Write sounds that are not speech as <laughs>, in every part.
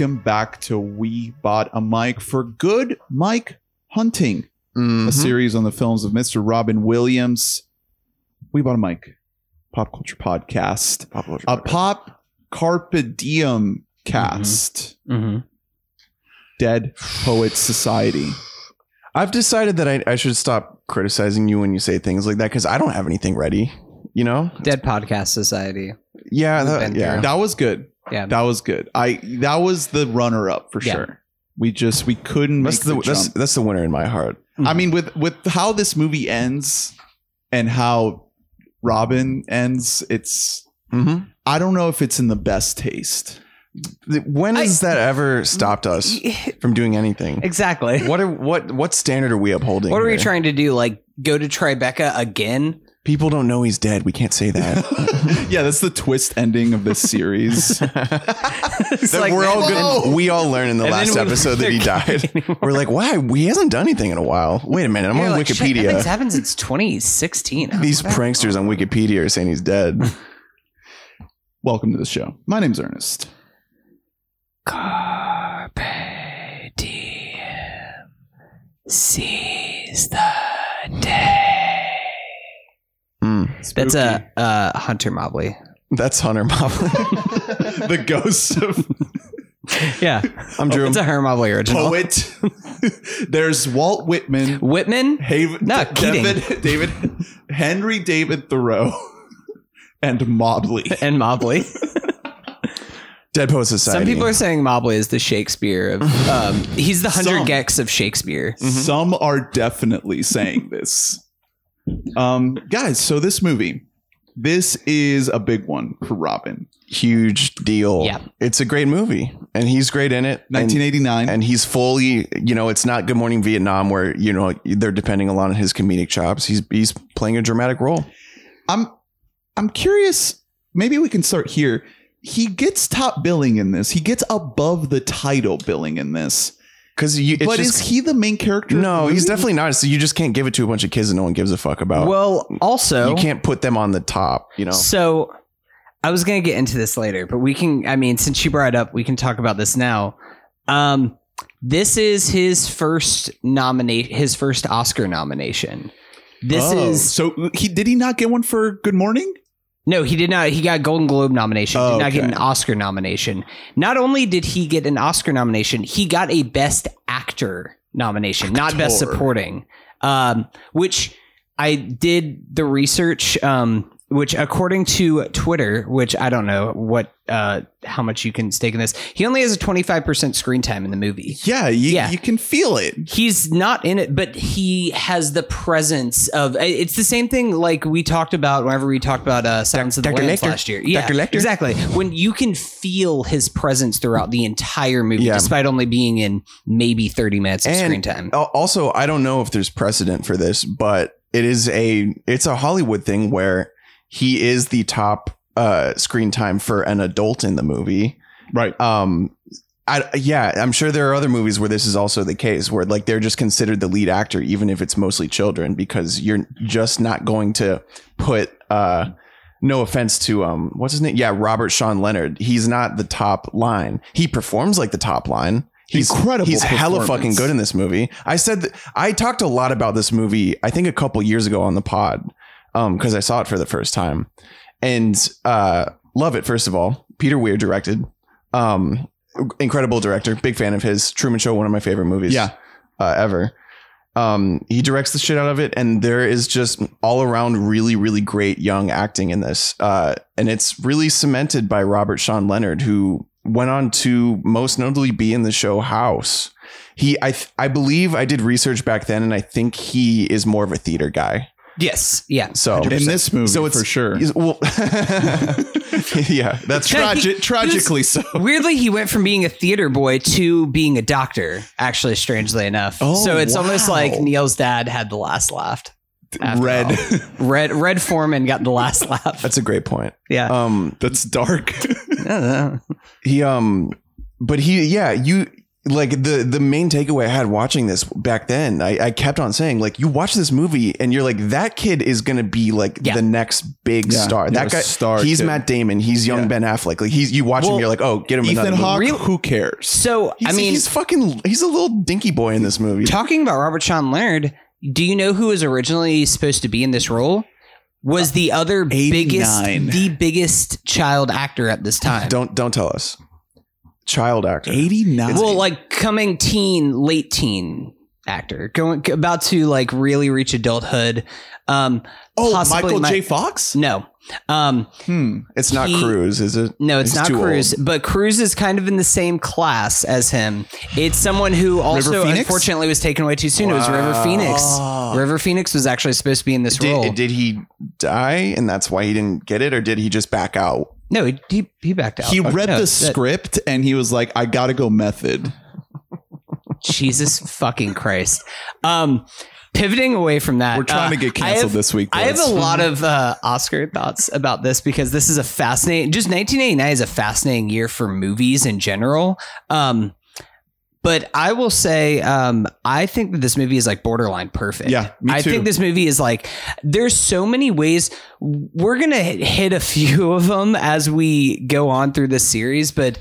and welcome back to We Bought a Mic for Good Mike Hunting, Mhm. a series on the films of Mr. Robin Williams. We Bought a Mic, pop culture podcast, Pop culture a podcast. pop carpe diem cast, Mm-hmm. Dead Poets Society. I've decided that I, I should stop criticizing you when you say things like that because I don't have anything ready. You know? Dead Podcast Society. Yeah, that, yeah. That was good. Yeah. That was good. I that was the runner up for Yeah. sure. We just we couldn't make That's the, the, that's jump. that's the winner in my heart. I mean, with with how this movie ends and how Robin ends, it's Mm-hmm. I don't know if it's in the best taste. When has that ever stopped us <laughs> from doing anything? Exactly. What are what what standard are we upholding? What are we here? trying to do? Like go to Tribeca again? People don't know he's dead. We can't say that. <laughs> yeah, that's the twist ending of this series. <laughs> That like, we're all Whoa! good. We all learned in the And then last we episode that he died. anymore. We're like, why? He hasn't done anything in a while. Wait a minute. I'm You're on like, shit, Wikipedia. Nothing's happened since 2016. These pranksters on Wikipedia are saying he's dead. <laughs> Welcome to the show. My name's Ernest. Carpe diem. Seize the day. Mm. That's a uh, Hunter Mobley. That's Hunter Mobley. <laughs> the ghost of <laughs> Yeah. I'm Drew. It's a Hunter Mobley original. poet. <laughs> There's Walt Whitman. Whitman? No, Keating. David, David, Henry David Thoreau, and Mobley. And Mobley. Dead Poet Society. Some people are saying Mobley is the Shakespeare of. Um, he's the hundred Some. gex of Shakespeare. Some are definitely saying this. Um, guys, so this movie, this is a big one for Robin. huge deal. Yeah. It's a great movie, and he's great in it. And, 1989. and he's fully, you know, it's not Good Morning Vietnam where you know they're depending a lot on his comedic chops. He's he's playing a dramatic role. I'm I'm curious. Maybe we can start here. He gets top billing in this. He gets above the title billing in this. Because you, it's but just, is he the main character? no, he's definitely not. So you just can't give it to a bunch of kids that no one gives a fuck about. Well, also, you can't put them on the top. You know, So I was going to get into this later, but we can, I mean, since you brought it up, we can talk about this now. Um, this is his first nominate, his first Oscar nomination. This Oh, is so he did he not get one for Good Morning? No, he did not. He got Golden Globe nomination. Oh, did not get an Oscar nomination. Not only did he get an Oscar nomination, he got a Best Actor nomination, not Best Supporting. Um, which I did the research. Um, which according to Twitter, which I don't know what uh how much you can stake in this, he only has a twenty five percent screen time in the movie. Yeah, you, Yeah. you can feel it. He's not in it, but he has the presence of. It's the same thing like we talked about whenever we talked about uh, Silence of the Dr. Lambs Lecter. last year. Yeah, Dr. Lecter. exactly. When you can feel his presence throughout the entire movie, Yeah. despite only being in maybe thirty minutes of And- screen time. Also, I don't know if there's precedent for this, but it is a it's a Hollywood thing where he is the top uh screen time for an adult in the movie. Right. Um I yeah, I'm sure there are other movies where this is also the case where like they're just considered the lead actor even if it's mostly children because you're just not going to put uh no offense to um what's his name? Yeah, Robert Sean Leonard. He's not the top line. He performs like the top line. He's Incredible He's hella fucking good in this movie. I said that, I talked a lot about this movie. I think a couple years ago on the pod, um, because I saw it for the first time, and uh, love it. First of all, Peter Weir directed, um, incredible director. Big fan of his. Truman Show, one of my favorite movies, Yeah. uh, ever. Um, he directs the shit out of it, and there is just all around really, really great young acting in this. Uh, and it's really cemented by Robert Sean Leonard, who went on to most notably be in the show House. He, I, th- I believe I did research back then, and I think he is more of a theater guy. Yes, yeah. So In this movie, So it's- for sure. He's- well, <laughs> yeah, that's Yeah, Tragi- he- tragically so. Weirdly, he went from being a theater boy to being a doctor. Actually, strangely enough, Oh, so it's almost like Neil's dad had the last laugh. Red. all. Red Red Foreman got the last <laughs> laugh. that's a great point. yeah. Um, That's dark. <laughs> I he um but he yeah you like the the main takeaway I had watching this back then, I, I kept on saying like you watch this movie and you're like that kid is gonna be like Yeah. the next big Yeah, star. yeah, That guy, star he's kid. Matt Damon. He's young Yeah. Ben Affleck. Like he's you watch Well, him, you're like, oh, get him Ethan another movie. Hawke, who cares? So He's, I mean, he's fucking. He's a little dinky boy in this movie. talking about Robert Sean Leonard, do you know who was originally supposed to be in this role? Was the other biggest, the biggest child actor at this time? Don't don't tell us. Child actor. 89. well, like coming teen, late teen actor, going about to like really reach adulthood. Um, oh, possibly Michael my- J. Fox? no, um, Hmm. It's not He- Cruise, is it? no, it's He's not Cruise, old. but Cruise is kind of in the same class as him. It's someone who also unfortunately was taken away too soon. It was River Phoenix. River Phoenix was actually supposed to be in this role. Did, did he die and that's why he didn't get it, or did he just back out? No, he, he, he backed out. He read No, the that- script and he was like, I gotta go method. Jesus fucking Christ. Um, pivoting away from that, We're trying uh, to get canceled have- this week. I have a lot of uh, Oscar thoughts about this because this is a fascinating. Just 1989 is a fascinating year for movies in general. Um, but I will say, um, I think that this movie is like borderline perfect. Yeah, me I think this movie is like. There's so many ways. We're gonna hit, hit a <laughs> few of them as we go on through this series, but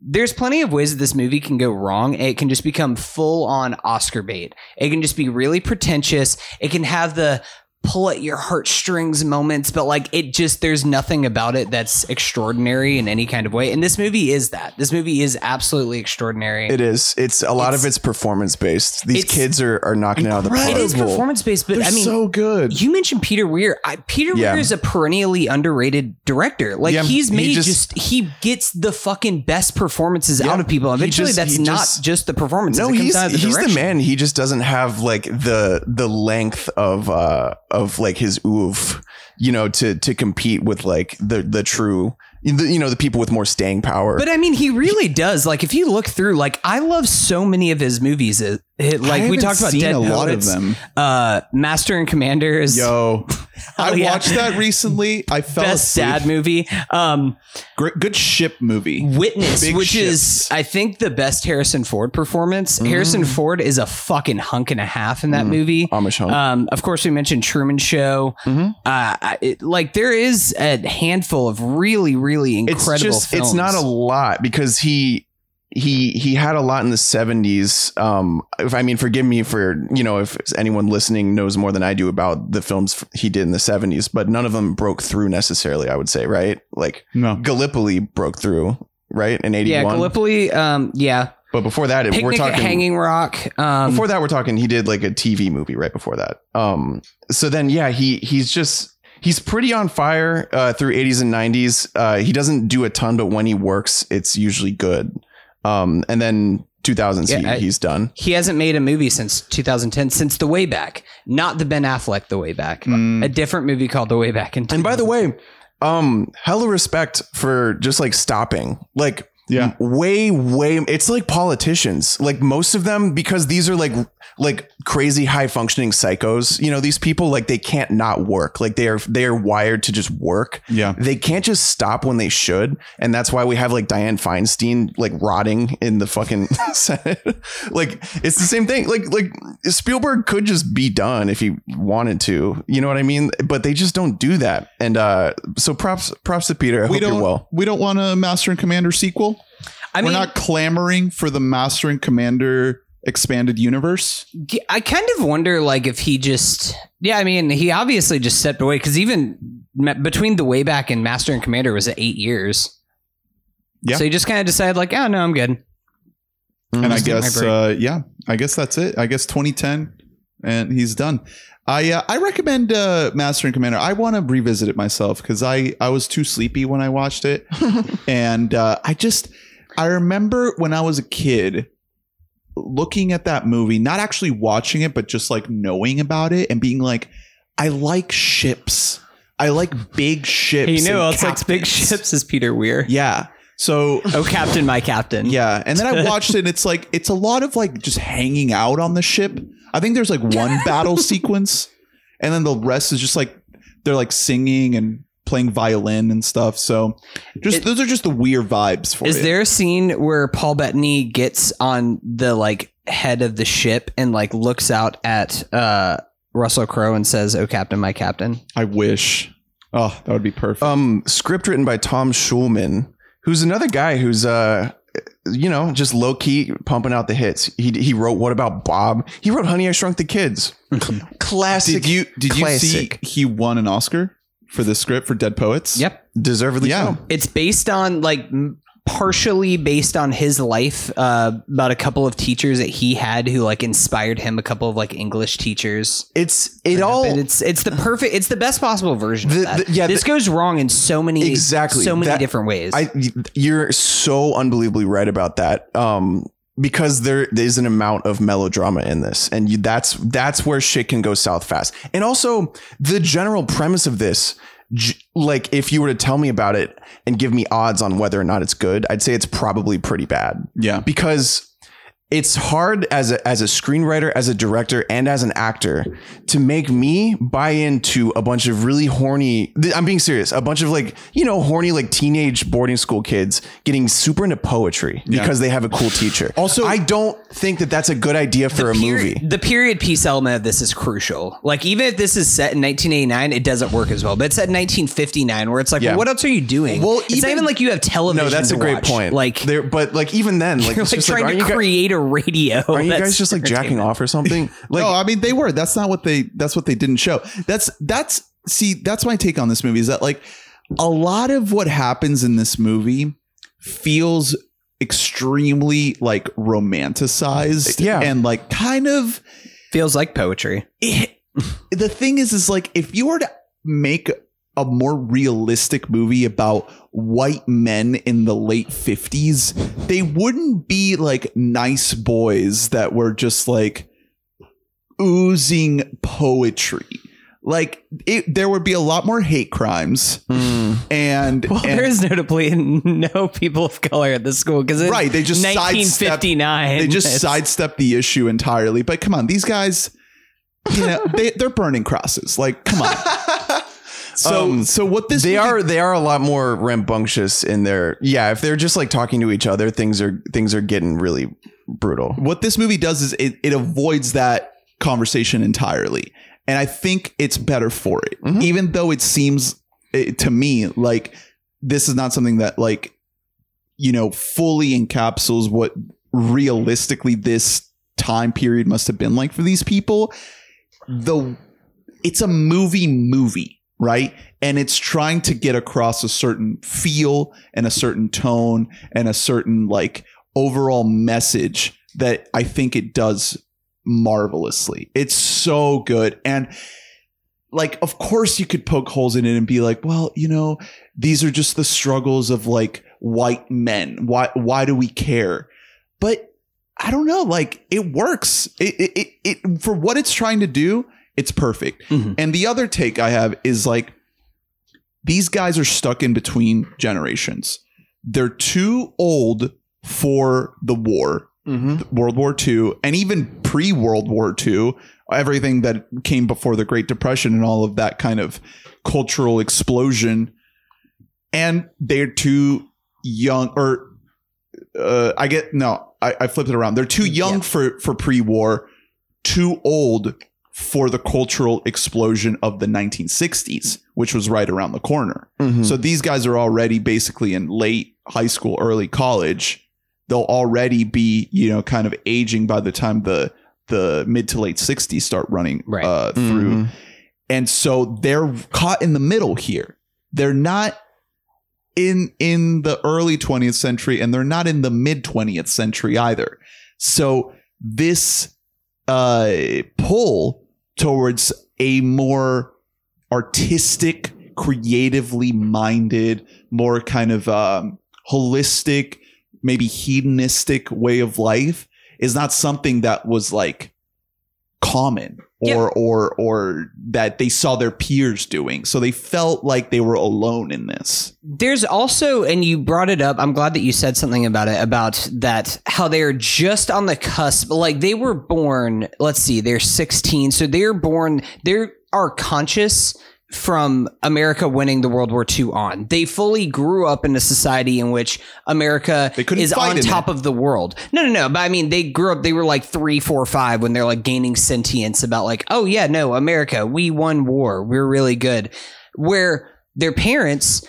there's plenty of ways that this movie can go wrong. It can just become full on Oscar bait. It can just be really pretentious. It can have the pull at your heartstrings moments, but like it just, there's nothing about it that's extraordinary in any kind of way. And this movie is that. This movie is absolutely extraordinary. It is. It's a lot It's- of it's performance based. These kids are, are knocking it out of the park. it is performance based, but They're I mean, so good. you mentioned Peter Weir. I, Peter Yeah. Weir is a perennially underrated director. Like Yeah, he's he just- just, he gets the fucking best performances Yeah, out of people. Eventually, just- that's not just- just the performance. No, he's the he's the man. He just doesn't have like the the length of uh of like his oof, you know, to to compete with like the the true you know the people with more staying power. But I mean, he really does. Like, if you look through, like, I love so many of his movies. It, like we talked about, seen Dead a lot of them. Uh, Master and Commander is Yo, <laughs> I yeah. watched that recently. I fell best asleep. dad movie. Um, good ship movie. Witness, Big which is I think the best Harrison Ford performance. Harrison Ford is a fucking hunk and a half in that movie. Amish. Um, of course, we mentioned Truman Show. Mhm. Uh, it, like there is a handful of really, really incredible. it's just films. it's not a lot because he he he had a lot in the 70s um if i mean forgive me for you know if anyone listening knows more than i do about the films he did in the 70s but none of them broke through necessarily i would say right like No. gallipoli broke through right in 81 yeah, Gallipoli. Um, yeah, but before that it, we're talking Hanging Rock. Um, before that we're talking he did like a tv movie right before that um so then yeah he he's just he's pretty on fire uh through 80s and 90s uh he doesn't do a ton but when he works it's usually good um and then 2000s Yeah, he, I- he's done he hasn't made a movie since 2010, since The Way Back, not the Ben Affleck The Way Back, Mm. a different movie called The Way Back. and by the way um hella respect for just like stopping like Yeah. way way it's like politicians like most of them because these are like like crazy high functioning psychos you know these people like they can't not work. Like they are they are wired to just work. Yeah. they can't just stop when they should. And that's why we have like diane feinstein like rotting in the fucking <laughs> senate. Like it's the same thing. Like like spielberg could just be done if he wanted to. You know what i mean? But they just don't do that. And uh so props props to peter. I We hope you're don't. well. We don't want a Master and Commander sequel. I mean, We're not clamoring for the Master and Commander expanded universe. I kind of wonder, like, if he just, yeah, I mean, he obviously just stepped away because even between the way back and Master and Commander was eight years. Yeah. So he just kind of decided, like, oh no, I'm good. And I Just take my guess, uh, yeah, I guess that's it. I guess 2010, and he's done. I uh, I recommend uh, Master and Commander. I want to revisit it myself because I I was too sleepy when I watched it, <laughs> and uh, I just I remember when I was a kid looking at that movie, not actually watching it, but just like knowing about it and being like, I like ships. I like big ships. <laughs> you know, and it's like big ships is Peter Weir. Yeah. So <laughs> Oh, Captain, my Captain. yeah, and then I <laughs> watched it. and It's like it's a lot of like just hanging out on the ship. I think there's like one battle sequence, and then the rest is just like they're like singing and playing violin and stuff. So just It- those are just the weird vibes for Is you. there a scene where Paul Bettany gets on the like head of the ship and like looks out at uh Russell Crowe and says, "Oh, Captain, my Captain." I wish. Oh, that would be perfect. Um, script written by Tom Schulman, who's another guy who's uh, you know, just low key pumping out the hits. He he wrote What About Bob? He wrote Honey I Shrunk the Kids. <laughs> Classic. did you did you see he won an Oscar for the script for Dead Poets? Yep. deservedly Yeah. so? It's based on like partially based on his life uh, about a couple of teachers that he had who like inspired him. A couple of like English teachers. It's it all But it's it's the perfect. It's the best possible version. The- of that. the- yeah, this the- goes wrong in so many Exactly. so many That- different ways. I you're so unbelievably right about that. Um because there is an amount of melodrama in this and you, that's that's where shit can go south fast. And also the general premise of this j- like if you were to tell me about it and give me odds on whether or not it's good, I'd say it's probably pretty bad Yeah. because it's hard as a as a screenwriter, as a director, and as an actor to make me buy into a bunch of really horny. I'm being serious. A bunch of like you know horny like teenage boarding school kids getting super into poetry Yeah. because they have a cool teacher. Also- I don't think that that's a good idea for a peri- movie. The period piece element of this is crucial. Like even if this is set in 1989, it doesn't work as well. But it's set in 1959, where it's like, Yeah. well, what else are you doing? Well, it's not even- even like you have television. No, that's a to great watch. point. Like there, but like even then, like, <laughs> like just trying aren't to create a radio. Aren't you guys just like jacking off or something? <laughs> Like, no, I mean they were. That's not what they. That's what they didn't show. That's that's see. That's my take on this movie. Is that like a lot of what happens in this movie feels extremely like romanticized. Yeah. and like kind of. Feels like poetry. It, the thing is, is like if you were to make a more realistic movie about white men in the late 50s, they wouldn't be like nice boys that were just like oozing poetry. Like it, there would be a lot more hate crimes, mm, and, Well, and there is notably <laughs> no people of color at the school because Right, they just sidestep- 1959. they just sidestep the issue entirely. But come on, these guys, you know, they they're burning crosses. Like, come on. <laughs> So Um, so what this they are they are a lot more rambunctious in their yeah. If they're just like talking to each other, things are things are getting really brutal. what this movie does is it, it avoids that conversation entirely and i think it's better for it Mhm. even though it seems eh, to me like this is not something that like you know fully encapsulates what realistically this time period must have been like for these people the it's a movie movie right and it's trying to get across a certain feel and a certain tone and a certain like overall message that I think it does marvelously. It's so good. And like, of course, you could poke holes in it and be like, well, you know, these are just the struggles of like white men. Why, why do we care? But I don't know. Like, it works. It, it, it, it for what it's trying to do, it's perfect. Mhm. And the other take I have is like, these guys are stuck in between generations. They're too old for the war, Mm-hmm. World War II, and even pre World War II, everything that came before the Great Depression and all of that kind of cultural explosion. And they're too young, or uh, I get no, I, I flipped it around. They're too young Yeah. for for pre war, too old for the cultural explosion of the 1960s, which was right around the corner. Mm-hmm. So these guys are already basically in late high school, early college. They'll already be, you know, kind of aging by the time the the mid to late 60s start running Right. uh, through. Mhm. And so they're caught in the middle here. They're not in in the early 20th century and they're not in the mid 20th century either. So this uh pull towards a more artistic, creatively minded, more kind of um holistic, maybe hedonistic way of life is not something that was like common or Yeah. or or that they saw their peers doing. So they felt like they were alone in this. There's also, and you brought it up. I'm glad that you said something about it about that how they're just on the cusp. Like they were born. Let's see, they're 16, so they're born. They are conscious from America winning the World War II on. They fully grew up in a society in which America is on top of the world. No, no, no. But I mean, they grew up. They were like three, four, five when they're like gaining sentience about like, oh yeah, no, America, we won war. We're really good. Where their parents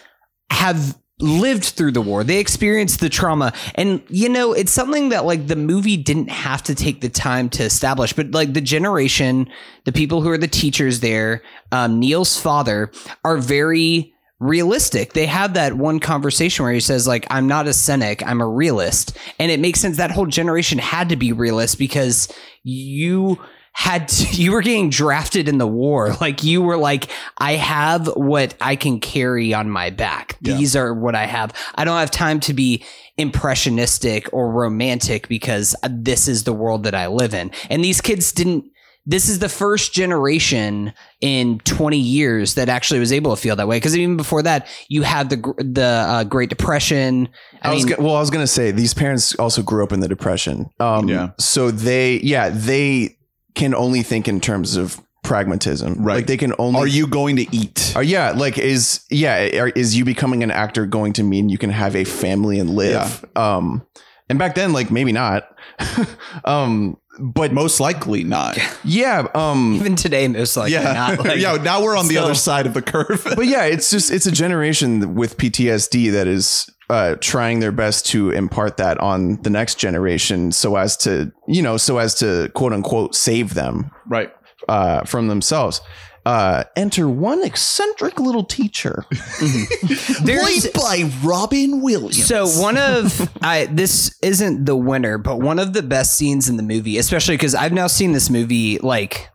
have lived through the war. They experienced the trauma. And you know, it's something that like the movie didn't have to take the time to establish, but like the generation, the people who are the teachers there, um, Neil's father are very realistic. They have that one conversation where he says like I'm not a cynic, I'm a realist. And it makes sense that whole generation had to be realist because you had to, <laughs> you were getting drafted in the war. Like you were like, I have what I can carry on my back. Yeah. These are what I have. I don't have time to be impressionistic or romantic because this is the world that I live in. And these kids didn't. This is the first generation in 20 years that actually was able to feel that way. Because even before that, you had the the uh, Great Depression. I, I was mean, go- well. I was gonna say these parents also grew up in the depression. Um, Yeah. So they, yeah, they can only think in terms of pragmatism. Right. Like they can only. Are you going to eat? Are, yeah, like is yeah, are, is you becoming an actor going to mean you can have a family and live? Um, and back then, like maybe not. <laughs> um, but Most likely not. yeah, um, even today, most likely yeah, not. <laughs> Like, yeah. Now we're on the other side of the curve. but yeah, <laughs> it's just it's a generation with PTSD that is uh, trying their best to impart that on the next generation, so as to you know, so as to quote unquote save them right. uh, from themselves. Uh, enter one eccentric little teacher. <laughs> There's by Robin Williams. So one of I this isn't the winner, but one of the best scenes in the movie, especially because I've now seen this movie like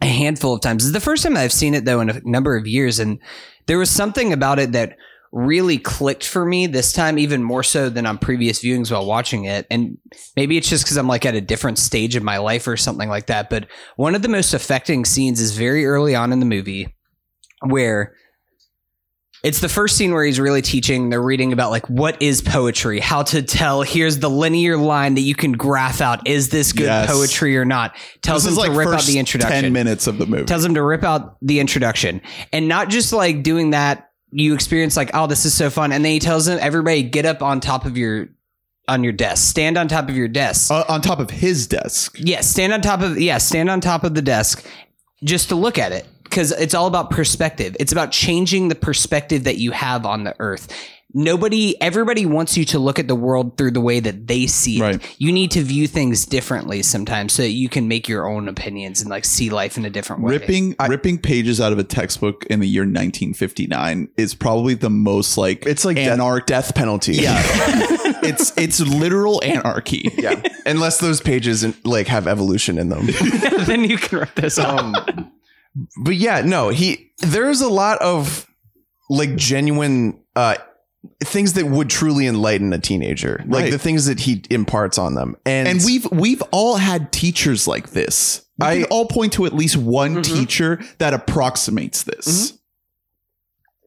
a handful of times. This is the first time I've seen it though in a number of years, and there was something about it that really clicked for me this time, even more so than on previous viewings while watching it. And maybe it's just because I'm like at a different stage of my life or something like that. But one of the most affecting scenes is very early on in the movie where it's the first scene where he's really teaching. They're reading about like what is poetry, how to tell. Here's the linear line that you can graph out. Is this good Yes. poetry or not? Tells this him like to rip out the introduction. ten minutes of the movie. Tells him to rip out the introduction, and not just like doing that. You experience like, oh, this is so fun, and then he tells them everybody get up on top of your on your desk, stand on top of your desk. uh, on top of his desk. Yeah, stand on top of yeah, stand on top of the desk just to look at it because it's all about perspective. It's about changing the perspective that you have on the earth. Nobody everybody wants you to look at the world through the way that they see it. Right. You need to view things differently sometimes so that you can make your own opinions and like see life in a different way. Ripping ripping pages out of a textbook in the year 1959 is probably the most like It's like death, anarch. death penalty. Yeah, <laughs> it's it's literal anarchy. yeah. Unless those pages like have evolution in them. <laughs> <laughs> then you can rip this off. um, but yeah, no, he there's a lot of like genuine uh things that would truly enlighten a teenager. Like Right. the things that he imparts on them. And, And we've we've all had teachers like this. We I- can all point to at least one Mhm. teacher that approximates this.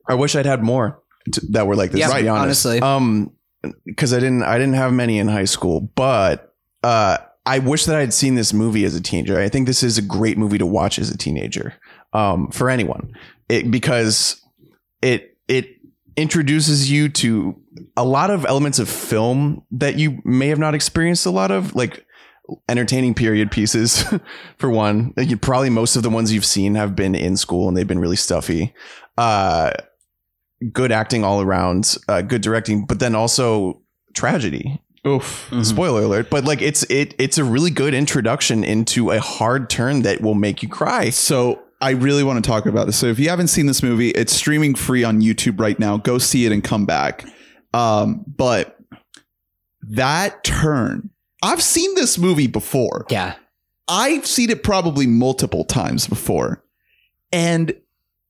I wish I'd had more to, that were like this. Yeah, to be honest. honestly. um, because I didn't I didn't have many in high school, but uh, I wish that I had seen this movie as a teenager. I think this is a great movie to watch as a teenager, um, for anyone, it, because it it introduces you to a lot of elements of film that you may have not experienced a lot of, like entertaining period pieces <laughs> for one Like, probably most of the ones you've seen have been in school and they've been really stuffy uh good acting all around uh good directing but then also tragedy Oof. Mhm. spoiler alert but like it's it it's a really good introduction into a hard turn that will make you cry So I really want to talk about this. So if you haven't seen this movie, it's streaming free on YouTube right now. Go see it and come back. Um, but that turn, I've seen this movie before. Yeah. I've seen it probably multiple times before, and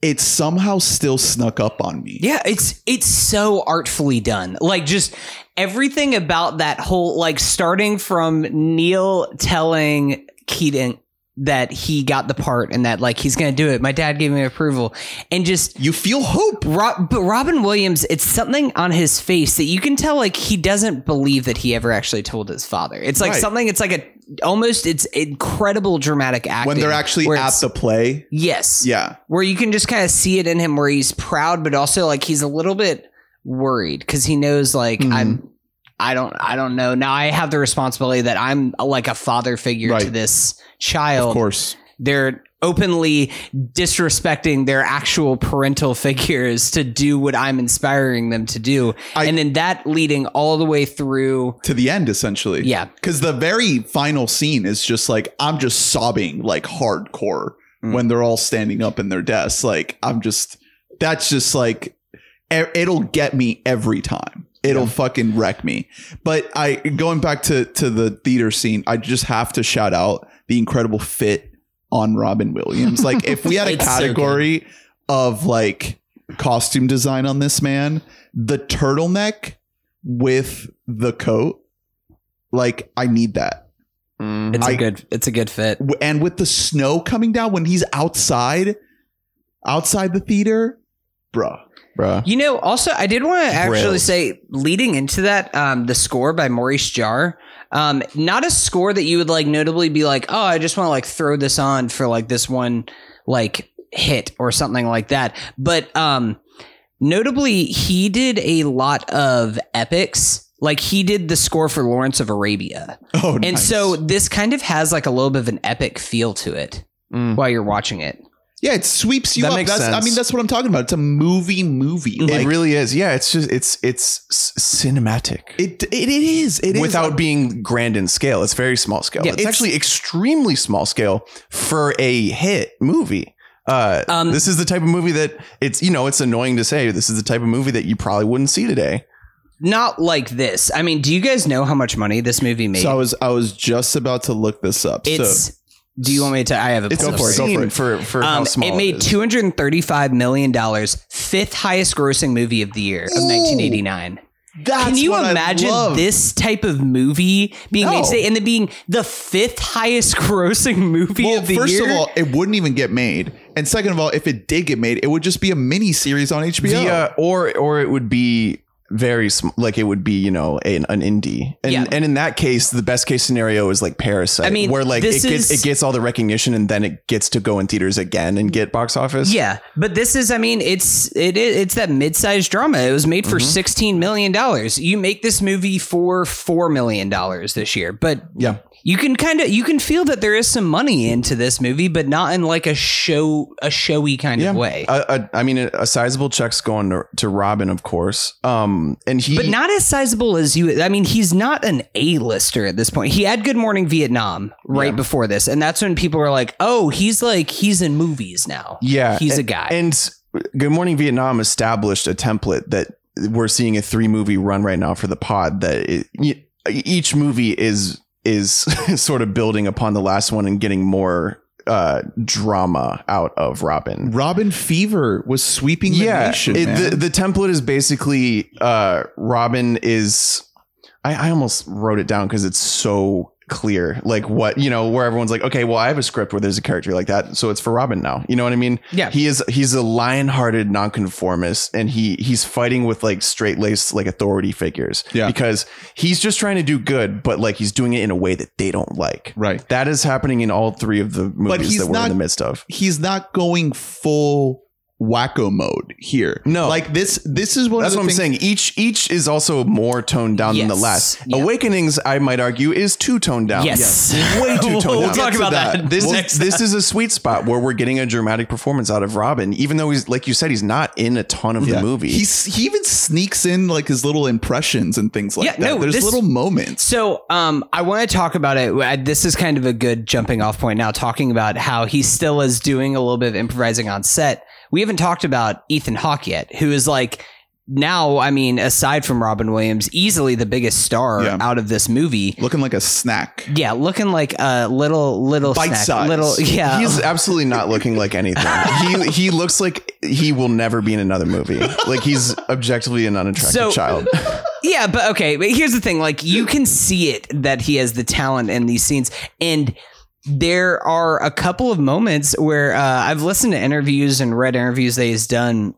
it somehow still snuck up on me. Yeah, it's it's so artfully done. Like just everything about that whole like starting from Neil telling Keaton that he got the part and that like he's gonna do it. My dad gave me approval, and just You feel hope. Rob, but Robin Williams, it's something on his face that you can tell like he doesn't believe that he ever actually told his father. It's like Right. something. It's like a almost it's incredible dramatic acting When they're actually at the play. yes Yeah. where you can just kind of see it in him where he's proud but also like he's a little bit worried because he knows like Mhm. i'm i don't i don't know now i have the responsibility that i'm like a father figure to this child. Of course. they're openly disrespecting their actual parental <laughs> figures to do what i'm inspiring them to do I- and then that leading all the way through To the end, essentially. yeah Because the very final scene is just like, I'm just sobbing like hardcore Mm. when they're all standing up in their desks. Like, I'm just, that's just like, it'll get me every time. It'll fucking wreck me. But I, going back to, to the theater scene, I just have to shout out the incredible fit on Robin Williams. <laughs> Like, if we had a It's so category of like costume design on this man, the turtleneck with the coat, like, I need that. Mm. it's a I- good it's a good fit and with the snow coming down when he's outside outside the theater bruh bruh. You know, also I did want to actually say, leading into that, um, the score by Maurice Jarre, um, not a score that you would like notably be like, oh, I just want to like throw this on for like this one like hit or something like that. But um, notably, he did a lot of epics. Like he did the score for Lawrence of Arabia, oh and nice. so this kind of has like a little bit of an epic feel to it Mm. while you're watching it. Yeah it sweeps you That up makes that's, i mean that's what i'm talking about it's a movie movie It like, really is. Yeah, it's just it's it's s- cinematic. it, it, it is it is Without being grand in scale, it's very small scale. Yeah, it's, it's- actually extremely small scale for a hit movie. Uh, Um, this is the type of movie that it's you know it's annoying to say. This is the type of movie that you probably wouldn't see today. Not like this. I mean, do you guys know how much money this movie made? so i was i was just about to look this up It's. so do you want me to? I have a It's pulled Go for it, you. go obscene for for for, how Um, small it made is. two hundred and thirty-five million dollars, fifth highest grossing movie of the year of nineteen eighty-nine. that's Can you what I imagine love. this type of movie being No. made today and then being the fifth highest <laughs> grossing movie well, of the first year? of all, it wouldn't even get made, and second of all, if it did get made, it would just be a mini series on HBO. The, uh, or or it would be very sm- like it would be you know an, an indie and Yeah. and in that case the best case scenario is like parasite I mean, where like it gets is- it gets all the recognition and then it gets to go in theaters again and get box office yeah, but this is, I mean, it's it is it's that mid-sized drama. It was made for Mm-hmm. sixteen million dollars. You make this movie for four million dollars this year, but yeah you can kind of you can feel that there is some money into this movie, but not in like a show a showy kind yeah of way. I mean a, a sizable check's going to, to Robin of course um and he but not as sizable as you. I mean, he's not an A-lister at this point. He had Good Morning Vietnam right Yeah. before this, and that's when people were like, "Oh, he's like he's in movies now. yeah he's a guy." and Good Morning Vietnam established a template that we're seeing a three movie run right now for the pod that it, each movie is is <laughs> sort of building upon the last one and getting more uh drama out of Robin. Robin Fever was sweeping the Yeah, nation. it- the the template is basically uh Robin is I, I almost wrote it down because it's so clear like what you know where everyone's like okay well I have a script where there's a character like that so it's for Robin now you know what I mean Yeah. he is he's a lion-hearted nonconformist and he he's fighting with like straight-laced like authority figures Yeah. because he's just trying to do good but like he's doing it in a way that they don't like right. that is happening in all three of the movies that we're not- in the midst of He's not going full wacko mode here. No. like this. This is one. That's of what I'm saying. Each each is also more toned down than the last. Yeah. Awakenings, I might argue, is too toned down. yes, <laughs> Way too toned we'll down. talk Get to about that. that. This next. this is a sweet spot where we're getting a dramatic performance out of Robin, even though he's like you said, he's not in a ton of Yeah. the movie. He's he even sneaks in like his little impressions and things like Yeah, that. no, There's this- little moments. So, um, I want to talk about it. I- This is kind of a good jumping off point now, talking about how he still is doing a little bit of improvising on set. We haven't talked about Ethan Hawke yet, who is like now, I mean, aside from Robin Williams, easily the biggest star Yeah. out of this movie. Looking like a snack. Yeah, looking like a little, little Bite snack, size. little, <laughs> yeah. He's absolutely not looking like anything. <laughs> he he looks like he will never be in another movie. Like he's objectively an unattractive So- child. <laughs> Yeah, but okay. But here's the thing: like, you can see it that he has the talent in these scenes, and there are a couple of moments where uh, I've listened to interviews and read interviews that he's done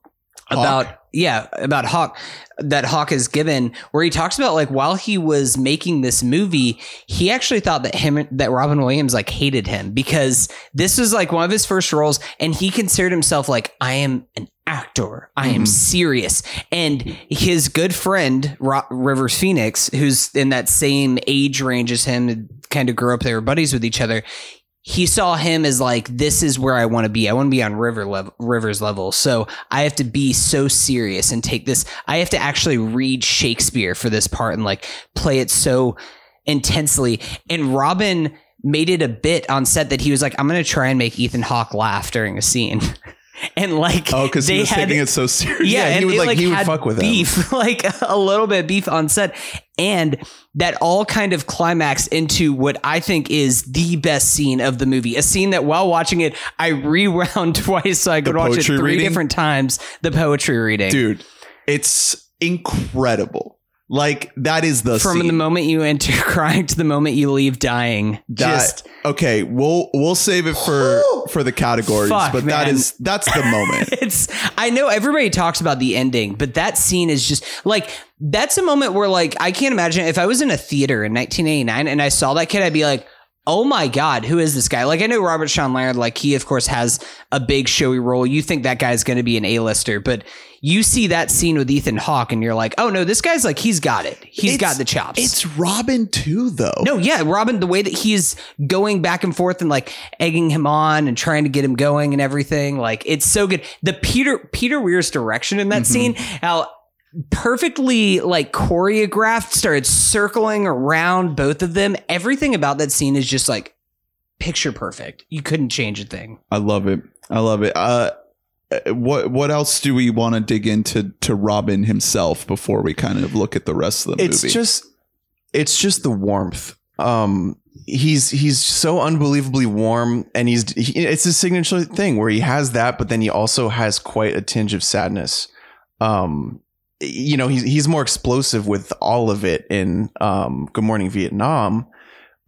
about yeah about Hawke that Hawke has given where he talks about like while he was making this movie he actually thought that him that Robin Williams like hated him because this was like one of his first roles and he considered himself like I am an actor. I am Mhm. serious. And his good friend Ro- Rivers Phoenix who's in that same age range as him kind of grew up they were buddies with each other he saw him as like this is where I want to be. I want to be on River level, Rivers level. So I have to be so serious and take this. I have to actually read Shakespeare for this part and like play it so intensely. And Robin made it a bit on set that he was like, I'm going to try and make Ethan Hawke laugh during a scene. <laughs> <laughs> and like, Oh, because he was had- taking it so serious. yeah, Yeah, he and would, it, like, he would fuck with him. beef, <laughs> like a little bit of beef on set, and that all kind of climaxed into what I think is the best scene of the movie. A scene that while watching it, I rewound <laughs> twice so I could watch it three reading? different times. The poetry reading, dude, it's incredible. Like that is the from scene. the moment you enter <laughs> crying to the moment you leave dying. That- Just okay, we'll we'll save it for for the categories, Fuck, but that man. is that's the moment. <laughs> it's I know everybody talks about the ending, but that scene is just like that's a moment where like I can't imagine if I was in a theater in 1989 and I saw that kid, I'd be like, oh my god, who is this guy? Like I know Robert Sean Laird, like he of course has a big showy role. You think that guy's going to be an A-lister, but you see that scene with Ethan Hawke and you're like, oh no, this guy's like he's got it. He's It's- got the chops. It's Robin too, though. No, yeah, Robin, the way that he's going back and forth and like egging him on and trying to get him going and everything, like it's so good. The Peter Peter Weir's direction in that Mhm. scene, how perfectly like choreographed, started circling around both of them. Everything about that scene is just like picture perfect. You couldn't change a thing. I love it. I love it. Uh, what what else do we want to dig into to Robin himself before we kind of look at the rest of the it's movie? just it's just the warmth um he's he's so unbelievably warm and he's he, it's a signature thing where he has that but then he also has quite a tinge of sadness um you know he's he's more explosive with all of it in um good morning vietnam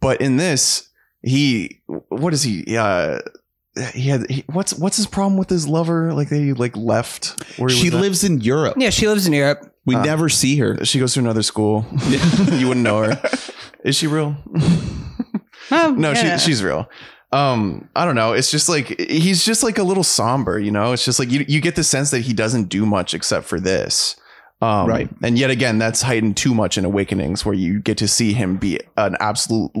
but in this he what is he uh he had he, what's what's his problem with his lover like they like left where he she was at? lives in Europe. Yeah, she lives in Europe. We Uh, never see her. she goes to another school <laughs> you wouldn't know her <laughs> is she real Oh, no yeah. she, she's real um i don't know it's just like he's just like a little somber you know it's just like you, you get the sense that he doesn't do much except for this um Right. and yet again that's heightened too much in awakenings where you get to see him be an absolute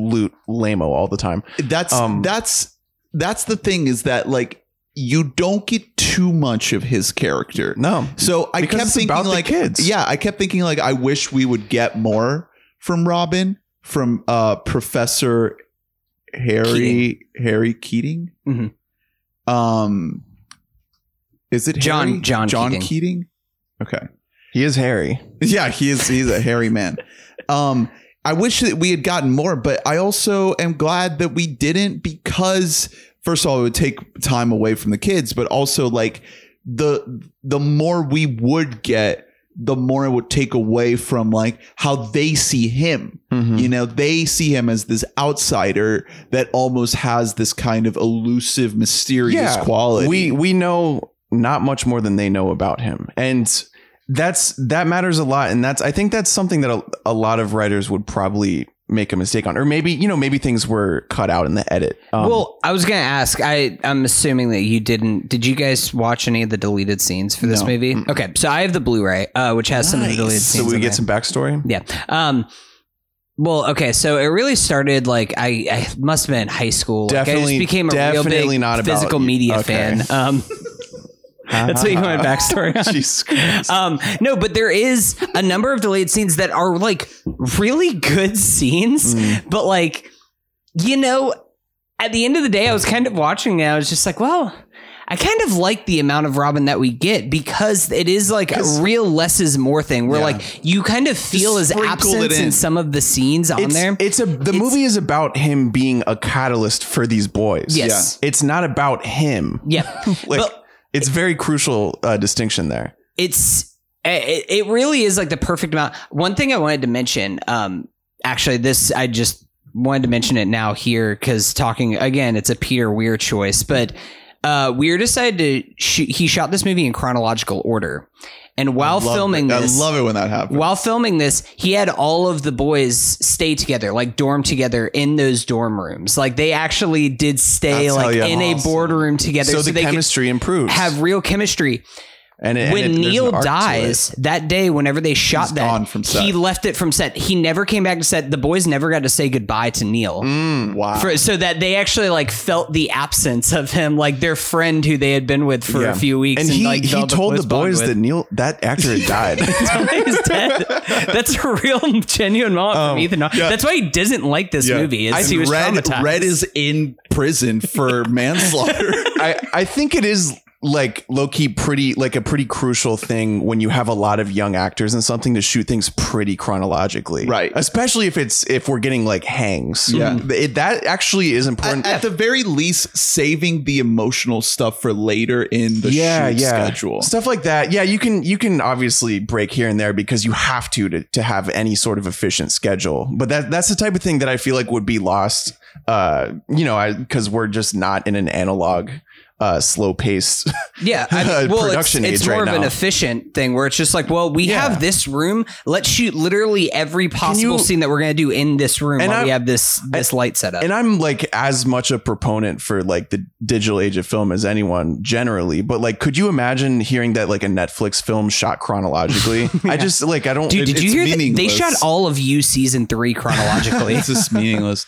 lameo all the time That's Um, that's that's the thing is that like you don't get too much of his character. no So I kept it's thinking about the like kids. Yeah, I kept thinking like I wish we would get more from Robin from uh Professor Harry Harry Keating. Mhm. Um is it John- Harry? John John Keating. Keating? Okay. He is hairy. <laughs> Yeah, he is he's a hairy man. Um I wish that we had gotten more, but I also am glad that we didn't because first of all it would take time away from the kids, but also like the the more we would get, the more it would take away from like how they see him. Mhm. You know, they see him as this outsider that almost has this kind of elusive, mysterious Yeah, quality. we we know not much more than they know about him and that's that matters a lot and that's i think that's something that a, a lot of writers would probably make a mistake on or maybe you know maybe things were cut out in the edit um, well, I was gonna ask. I I'm assuming that you didn't. Did you guys watch any of the deleted scenes for this No. movie? Okay, so I have the Blu-ray, uh, which has some of the Nice. deleted so we get there. some backstory Yeah. Um. Well, okay, so it really started like I, I must have been in high school. Like, I Definitely- just became a real definitely big not physical media Okay. fan. Um, <laughs> <laughs> that's what you want my backstory. on? <laughs> Jesus Christ. Um, no, but there is a number of delayed scenes that are like really good scenes, Mm. but like, you know, at the end of the day, I was kind of watching it. I was just like, well, I kind of like the amount of Robin that we get because it is like a real less is more thing where Yeah. like you kind of feel his absence in. in. some of the scenes on it's, there. it's a the It's- movie is about him being a catalyst for these boys yes. it's not about him Yeah. <laughs> like But- it's very crucial uh, distinction there it's it, it really is like the perfect amount. One thing I wanted to mention, um, actually, this I just wanted to mention it now here because talking again, it's a Peter Weir choice, but uh, Weir decided to shoot. He shot this movie in chronological order, and while filming it. this, I love it when that happens. while filming this, he had all of the boys stay together, like dorm together in those dorm rooms. Like they actually did stay That's like in a boardroom together, so, so, the they could chemistry improves. have real chemistry and, it- when and it- Neil an it. dies that day, whenever they shot that, gone from set. he left it from set. He never came back to set. The boys never got to say goodbye to Neil. Mm. wow. For, so that they actually like felt the absence of him, like their friend who they had been with for Yeah. a few weeks, and he, like, he developed a told the boys that Neil that actor had died. <laughs> He's dead. <laughs> That's a real genuine moment Um, from Ethan. Yeah. That's why he doesn't like this Yeah. movie. Is I- he was Red, traumatized. Red is in prison for <laughs> manslaughter. I, I think it is like low key pretty like a pretty crucial thing when you have a lot of young actors and something to shoot things pretty chronologically, Right. Especially if it's if we're getting like hangs, Yeah. It, that actually is important. at, at the very least, saving the emotional stuff for later in the yeah, shoot yeah, schedule. stuff like that. Yeah, you can you can obviously break here and there because you have to to, to have any sort of efficient schedule. But that that's the type of thing that I feel like would be lost. Uh, you know, I because we're just not in an analog, uh, slow paced. Yeah, <laughs> I mean, well, production it's, it's age more right of an efficient thing where it's just like, well, we Yeah. have this room. Let's shoot literally every possible you- scene that we're going to do in this room And while I- we have this this light set up. and I'm like as much a proponent for like the digital age of film as anyone generally, but like, could you imagine hearing that like a Netflix film shot chronologically? <laughs> I just like I don't. Dude, did it's you hear that they shot all of you season three chronologically? <laughs> it's just meaningless.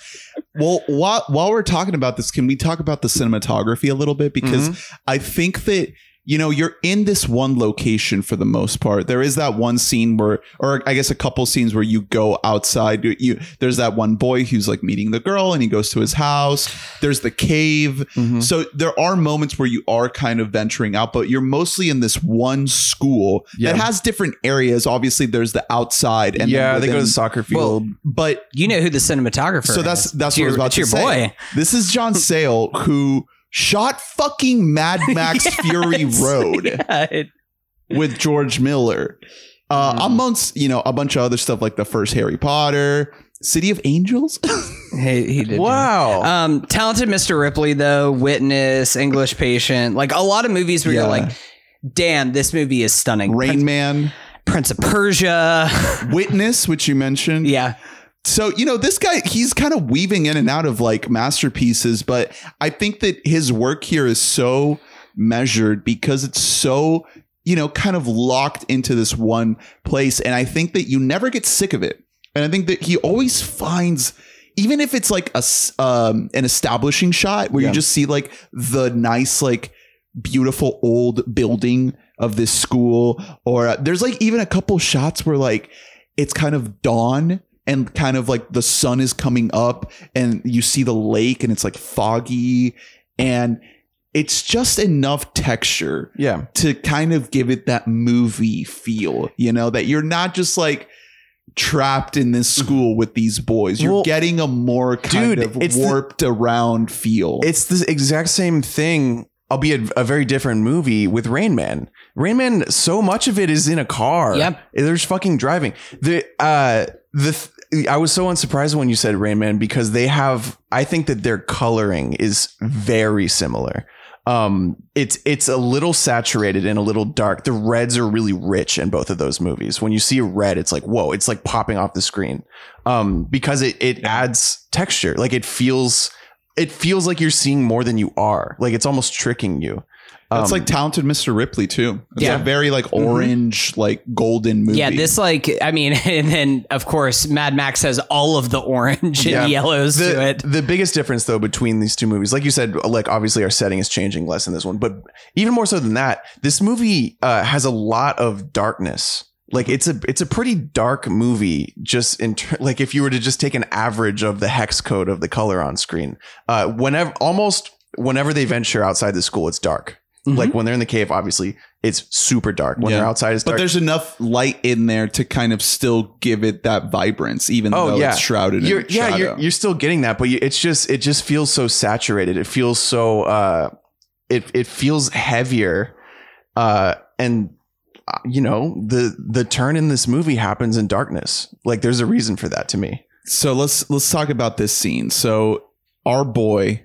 Well, while while we're talking about this, can we talk about the cinematography a little bit? Because Mm-hmm. I think that you know you're in this one location for the most part. There is that one scene where, or I guess a couple scenes where you go outside. You, you there's that one boy who's like meeting the girl, and he goes to his house. There's the cave. Mhm. So there are moments where you are kind of venturing out, but you're mostly in this one school Yeah. that has different areas. Obviously, there's the outside, and yeah, then they go to the soccer Well, field. but you know who the cinematographer so that's is. that's It's what I was your- about it's to your say. boy. This is John Seale who shot fucking Mad <laughs> Max Yeah, Fury Road <laughs> yeah, it- with George Miller. Uh, Mhm. Amongst you know a bunch of other stuff like the first Harry Potter, City of Angels. <laughs> he, he did. Wow. Um, talented Mr. Ripley though, Witness, English Patient, like a lot of movies where Yeah. you're like, damn, this movie is stunning. Rain Prince, Man, Prince of Persia. Witness, which you mentioned. yeah. So, you know, this guy, he's kind of weaving in and out of like masterpieces, but I think that his work here is so measured because it's so, you know, kind of locked into this one place. And I think that you never get sick of it. And I think that he always finds, even if it's like a, um, an establishing shot where Yeah. you just see like the nice, like beautiful old building of this school, or uh, there's like even a couple shots where like it's kind of dawn and kind of like the sun is coming up and you see the lake and it's like foggy and it's just enough texture yeah. to kind of give it that movie feel, you know, that you're not just like trapped in this school with these boys. You're Well, getting a more kind dude, of it's the- warped around feel. It's the exact same thing, albeit a very different movie with Rain Man. Rain Man, so much of it is in a car. Yep. There's fucking driving. The uh the th- I was so unsurprised when you said Rain Man because they have I think that their coloring is very similar. Um it's it's a little saturated and a little dark. The reds are really rich in both of those movies. When you see a red, it's like, whoa, it's like popping off the screen. Um because it it adds texture. Like it feels it feels like you're seeing more than you are. Like it's almost tricking you. That's Um, like talented Mr. Ripley too. It's Yeah. a very like orange, like golden movie. Yeah, this like I mean, <laughs> and then of course Mad Max has all of the orange and Yeah. yellows to the, it. the biggest difference though between these two movies, like you said, like obviously our setting is changing less in this one, but even more so than that, this movie uh, has a lot of darkness. Like it's a it's a pretty dark movie. Just in ter- like if you were to just take an average of the hex code of the color on screen, uh, whenever almost whenever they venture outside the school, it's dark. Mhm. Like when they're in the cave, obviously it's super dark. When Yeah. they're outside, it's but there's enough light in there to kind of still give it that vibrance, even Oh, though yeah. it's shrouded you're, in yeah, shadow. you're, you're still getting that, but you, it's just it just feels so saturated. It feels so uh, it it feels heavier, uh, and uh, you know the the turn in this movie happens in darkness. Like there's a reason for that to me. so let's let's talk about this scene. So our boy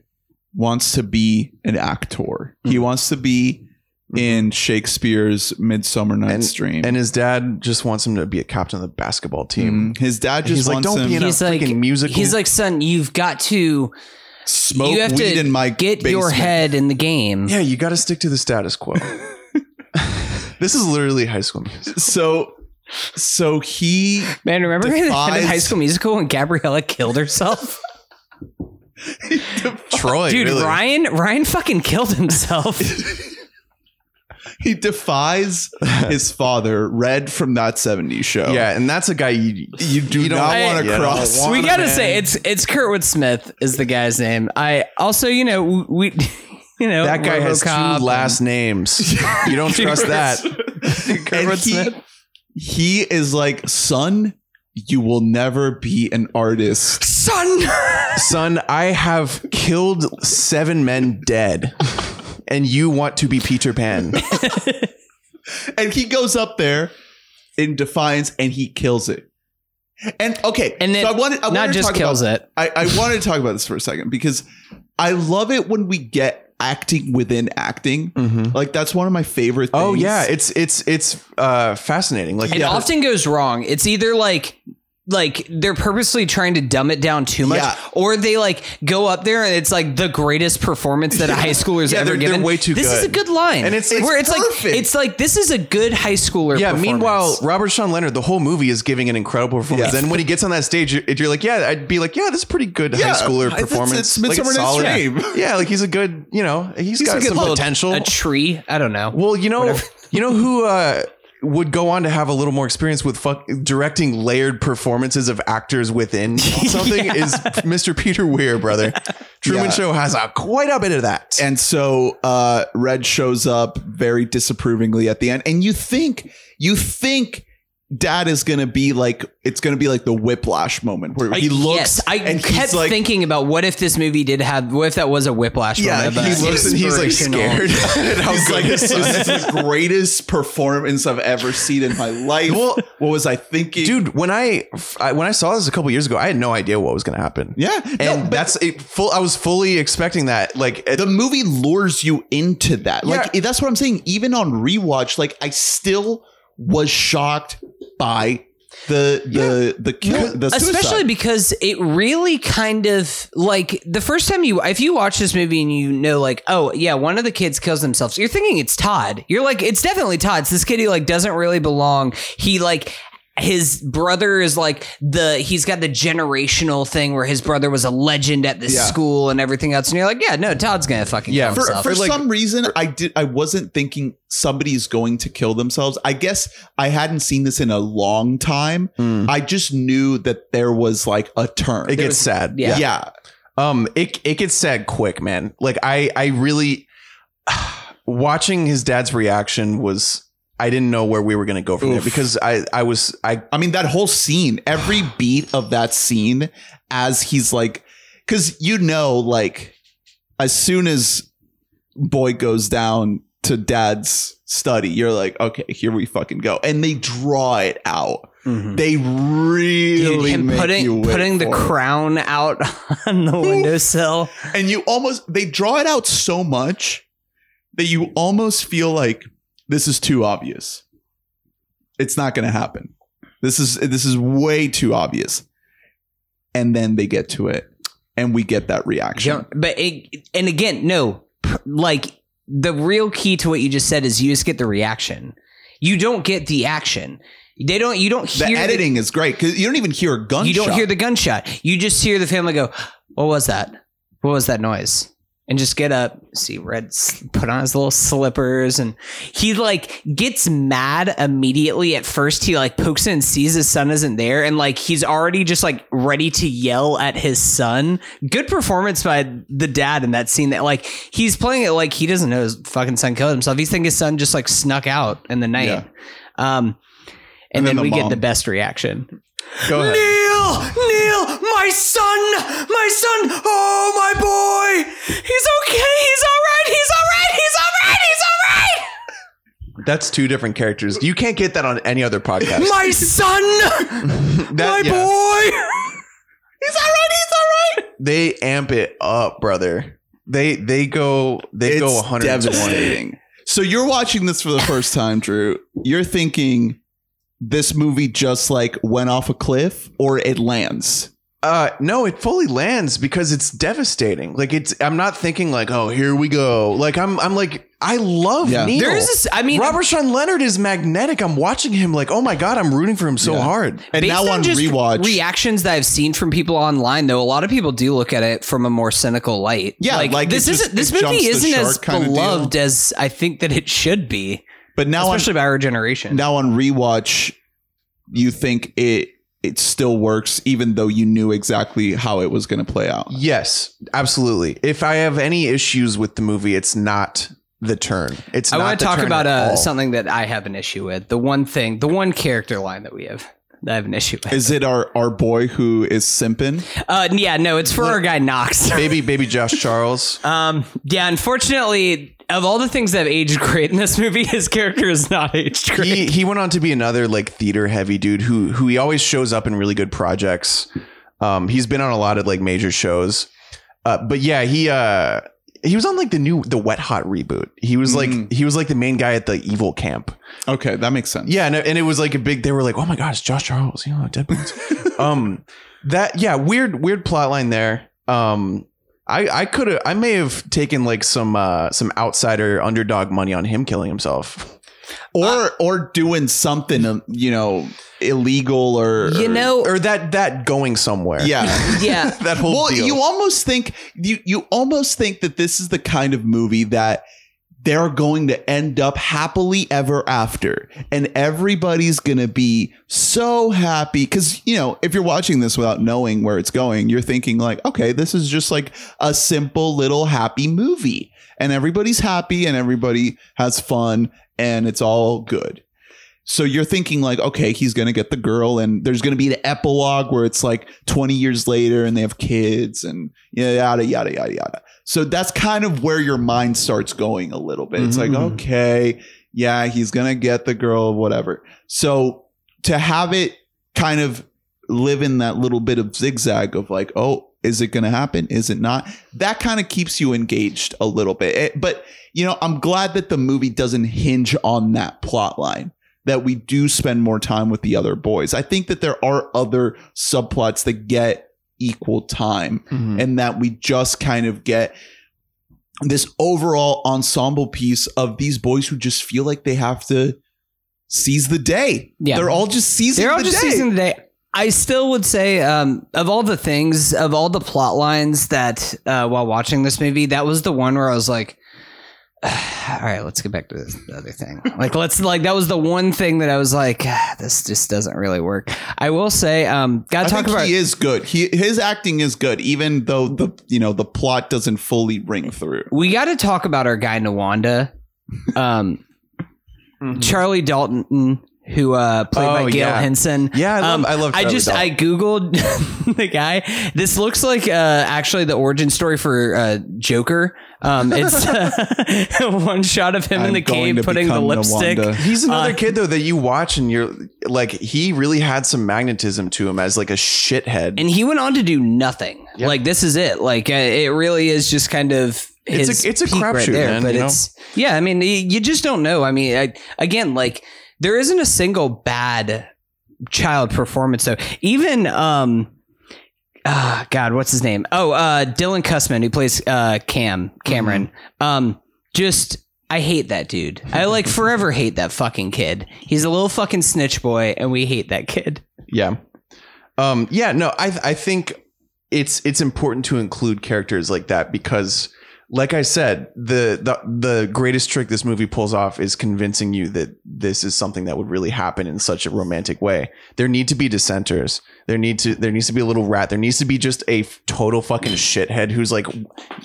wants to be an actor. He Mhm. wants to be in Shakespeare's Midsummer Night's And- Dream. And his dad just wants him to be a captain of the basketball team. Mm, his dad And just he's like, wants "Don't him be in a He's like, freaking musical." he's like, son, you've got to smoke you have weed to in my get your head in the game. yeah, you got to stick to the status quo. <laughs> this is literally High School Musical. So so he Man, remember in Defies- High School Musical when Gabriella killed herself? Troy, Dude, really. Ryan Ryan fucking killed himself. <laughs> he defies his father, Red from that 70s show. Yeah, and that's a guy you You do don't- want to cross. want- we gotta man. say it's it's Kurtwood Smith is the guy's name. I also, you know, we <laughs> you know that guy has RoboCop two last names. <laughs> You don't trust that. and Kurtwood he, Smith. he is like, son, you will never be an artist. And- son. Son, I have killed seven men dead. And you want to be Peter Pan. <laughs> And he goes up there in defiance and he kills it. And okay, And then so I wanted, I wanted Not to just talk kills about, it. I, I wanted to talk about this for a second because I love it when we get acting within acting. Mhm. Like that's one of my favorite things. Oh yeah, it's it's it's uh fascinating. Like It Yeah. often goes wrong. It's either like like they're purposely trying to dumb it down too much, Yeah. or they like go up there and it's like the greatest performance that a high schooler's <laughs> Yeah, ever they're- they're given. way too this is a good. good line, And it's- it's where it's perfect. like it's like this is a good high schooler. Yeah. performance. Meanwhile, Robert Sean Leonard, the whole movie is giving an incredible performance. Yeah. Then when he gets on that stage, you're, you're like, yeah, I'd be like, yeah, this is pretty good Yeah, high schooler it's- performance. it's Like, Midsummer Night's solid. Dream. <laughs> Yeah, like he's a good, you know, he's He's got a good some potential. a tree. I don't know. well, you know, you know who uh, would go on to have a little more experience with fuck, directing layered performances of actors within <laughs> something is Mr. Peter Weir, brother. Truman Yeah. Show has a quite a bit of that. And so uh Red shows up very disapprovingly at the end. And you think you think dad is gonna be like it's gonna be like the whiplash moment where he looks yes, I and kept like, thinking about what if this movie did have what if that was a whiplash Yeah, moment. he of a looks and he's like scared. How He's good like, his this son is is. <laughs> the greatest performance I've ever seen in my life. Well, what was I thinking? dude when I, I when i saw this a couple years ago i had no idea what was going to happen Yeah. and no, that's it full i was fully expecting that like it- the movie lures you into that. Like Yeah. that's what I'm saying. Even on rewatch, like I still was shocked by the the the kill, the especially because it really kind of like the first time you if you watch this movie and you know like oh yeah one of the kids kills themselves you're thinking it's todd. You're like it's definitely todd. It's this kid who like doesn't really belong. He like his brother is like the he's got the generational thing where his brother was a legend at this Yeah. school and everything else. And you're like yeah no todd's gonna fucking Yeah, kill for, himself. for like- some reason i did i wasn't thinking somebody's going to kill themselves. I guess i hadn't seen this in a long time. Mm. i just knew that there was like a turn. It There gets was- sad. yeah. yeah. Um it it gets sad quick man. Like i i really <sighs> watching his dad's reaction was i didn't know where we were going to go from there because i i was i i mean that whole scene every beat of that scene as he's like because you know like as soon as boy goes down to dad's study you're like okay here we fucking go and they draw it out Mhm. they really Dude, make putting wait putting the for it. crown out <laughs> on the windowsill and you almost they draw it out so much that you almost feel like this is too obvious it's not going to happen this is this is way too obvious and then they get to it and we get that reaction but it, and again, no, like the real key to what you just said is you just get the reaction. You don't get the action. They don't. You don't the hear editing is great because you don't even hear a gunshot you don't hear the gunshot. You just hear the family go, "What was that? What was that noise?" And just get up, see Red put on his little slippers, and he like gets mad immediately. At first, he like pokes in and sees his son isn't there, and like he's already just like ready to yell at his son. Good performance by the dad in that scene. That like he's playing it like he doesn't know his fucking son killed himself. He's thinking his son just like snuck out in the night. Yeah. Um, And and, then then, the we get the best reaction. go ahead Neil, Neil, my son, my son, oh my boy, he's okay, he's all right, he's all right, he's all right, he's all right. that's two different characters you can't get that on any other podcast My son, <laughs> That- my yeah. boy. <laughs> He's all right. He's all right. They amp it up, brother. They they go they go It's 120. devastating. So you're watching this for the first time, Drew. You're thinking this movie just like went off a cliff or it lands. Uh no, it fully lands because it's devastating. Like it's I'm not thinking like, oh, here we go. Like I'm I'm like I love Yeah. Neil. There is this. I mean, Robert Sean Leonard is magnetic. I'm watching him like, oh my god, I'm rooting for him so Yeah. hard. And based now on just rewatch, reactions that I've seen from people online, though, a lot of people do look at it from a more cynical light. Yeah, like this isn't. This movie isn't as beloved as I think that it should be, but now on, especially by our generation. now on rewatch, you think it it still works, even though you knew exactly how it was going to play out. Yes, absolutely. If I have any issues with the movie, it's not the turn. It's I want to talk about uh, something that I have an issue with. The one thing, the one character line that we have that I have an issue with. Is it our our boy who is simping? Uh, yeah, no, it's for our guy Knox. <laughs> baby baby Josh Charles. Um, yeah, unfortunately, of all the things that have aged great in this movie, his character is not <laughs> aged great. he he went on to be another like theater heavy dude who who he always shows up in really good projects. Um, he's been on a lot of like major shows. Uh, but yeah, he uh he was on like the new the Wet Hot reboot. He was like Mm. he was like the main guy at the evil camp. Okay, that makes sense. Yeah, and, and it was like a big. They were like, "Oh my gosh, Josh Charles." You know, Deadpool. <laughs> um, that yeah, weird weird plot line there. Um, I I could have I may have taken like some uh some outsider underdog money on him killing himself. Or or doing something, um, you know, illegal or you or- know, or that that going somewhere. yeah. <laughs> yeah. that whole well, deal. you almost think you you almost think that this is the kind of movie that they're going to end up happily ever after and everybody's going to be so happy cuz you know if you're watching this without knowing where it's going you're thinking like okay this is just like a simple little happy movie and everybody's happy and everybody has fun and it's all good so you're thinking like, okay, he's gonna get the girl, and there's gonna be the epilogue where it's like 20 years later, and they have kids, and yada yada yada yada. So that's kind of where your mind starts going a little bit. It's like, Mhm. okay, yeah, he's gonna get the girl, whatever. So to have it kind of live in that little bit of zigzag of like, oh, is it gonna happen? Is it not? That kind of keeps you engaged a little bit. It- but you know, I'm glad that the movie doesn't hinge on that plot line that we do spend more time with the other boys. I think that there are other subplots that get equal time Mhm. and that we just kind of get this overall ensemble piece of these boys who just feel like they have to seize the day. Yeah. They're all just seizing They're all the just day. seizing the day. I still would say, um, of all the things, of all the plot lines that uh, while watching this movie, that was the one where I was like, <sighs> all right, let's get back to this other thing. <laughs> Like, let's like that was the one thing that I was like, "Ah, this just doesn't really work. I will say, um, gotta I talk think about. he is good. He his acting is good, even though the you know the plot doesn't fully ring through. we got to talk about our guy Nuwanda, um, <laughs> Mhm. Charlie Dalton, who uh, played Oh, by Gale yeah. Hansen. Yeah, I love Um, I love I just I googled <laughs> the guy. This looks like uh, actually the origin story for uh, Joker. Um, it's <laughs> uh, <laughs> one shot of him in I'm the going cave putting the lipstick. Nuwanda. He's another Uh, kid though that you watch and you're like he really had some magnetism to him as like a shithead. And he went on to do nothing. Yep. Like this is it. Like uh, it really is just kind of. It's a- it's a crapshoot, man, but you know? it's yeah. I mean, you just don't know. I mean, I, again, like there isn't a single bad child performance though. Even um, ah, God, what's his name? Oh, uh, Dylan Kussman, who plays uh Cam Cameron. Mm-hmm. Um, just. I hate that dude. I like forever hate that fucking kid. He's a little fucking snitch boy, and we hate that kid. Yeah. Um, yeah, no, I I think it's it's important to include characters like that because like I said, the the the greatest trick this movie pulls off is convincing you that this is something that would really happen in such a romantic way. There need to be dissenters. There need to there needs to be a little rat. There needs to be just a f- total fucking shithead who's like,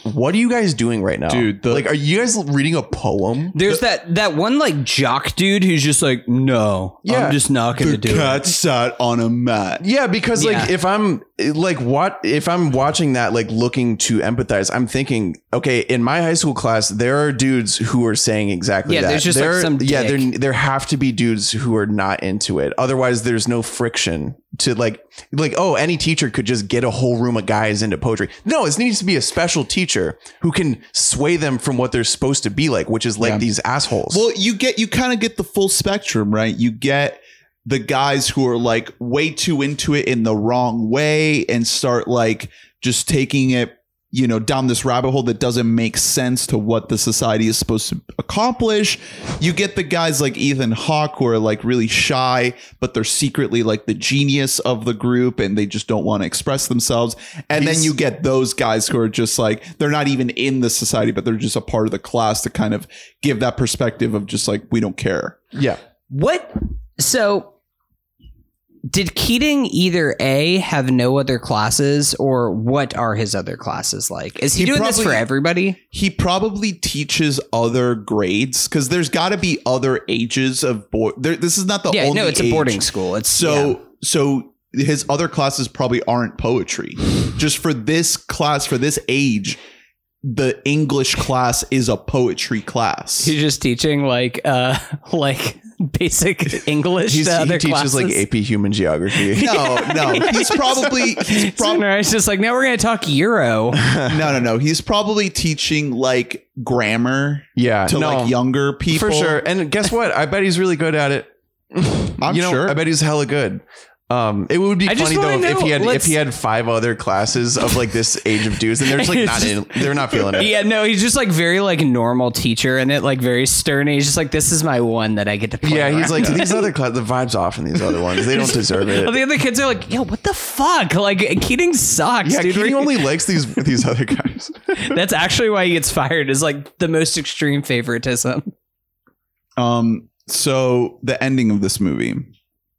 "What are you guys doing right now, Dude, the- like, are you guys reading a poem?" There's that that one like jock dude who's just like, no, Yeah. I'm just not going to The do cat it. sat on a mat. Yeah, because like Yeah. if I'm like what if I'm watching that like looking to empathize, I'm thinking, okay, in my high school class, there are dudes who are saying exactly Yeah, that. there's just, like, There- some yeah, dick. there there have to be dudes who are not into it. Otherwise, there's no friction to like like oh any teacher could just get a whole room of guys into poetry no it needs to be a special teacher who can sway them from what they're supposed to be like which is like Yeah. these assholes Well, you get you kind of get the full spectrum, right? You get the guys who are like way too into it in the wrong way and start like just taking it, you know, down this rabbit hole that doesn't make sense to what the society is supposed to accomplish. You get the guys like Ethan Hawke who are like really shy, but they're secretly like the genius of the group and they just don't want to express themselves. And then you get those guys who are just like they're not even in the society, but they're just a part of the class to kind of give that perspective of just like we don't care. yeah What? So, did Keating either A, have no other classes, or what are his other classes like? Is he, He doing this for everybody? He probably teaches other grades because there's got to be other ages of boy. There, this is not the Yeah, only no, it's a boarding school. It's So yeah. so his other classes probably aren't poetry. Just for this class, for this age, the English class is a poetry class. he's just teaching like uh <laughs> like basic <laughs> English He's, to he other teaches classes. like ap human geography <laughs> no, no, he's probably he's So probably it's just like now we're gonna talk Euro. <laughs> no, no, no. He's probably teaching like grammar yeah to no, like younger people for sure and guess what i bet he's really good at it I'm you know, sure. I bet he's hella good. Um, it would be I funny though wanna if, if he had if he had five other classes of like this age of dudes, and they're just like <laughs> not in, they're not feeling it. yeah, no, he's just like very like normal teacher and it like very stern. He's just like, this is my one that I get to play. Yeah, he's like these other class. The vibes off in these other ones. They don't deserve Well, it. <laughs> the other kids are like, yo, what the fuck? Like Keating sucks, Yeah, dude. Keating only likes these these other guys. <laughs> That's actually why he gets fired. Is like the most extreme favoritism. Um, so the ending of this movie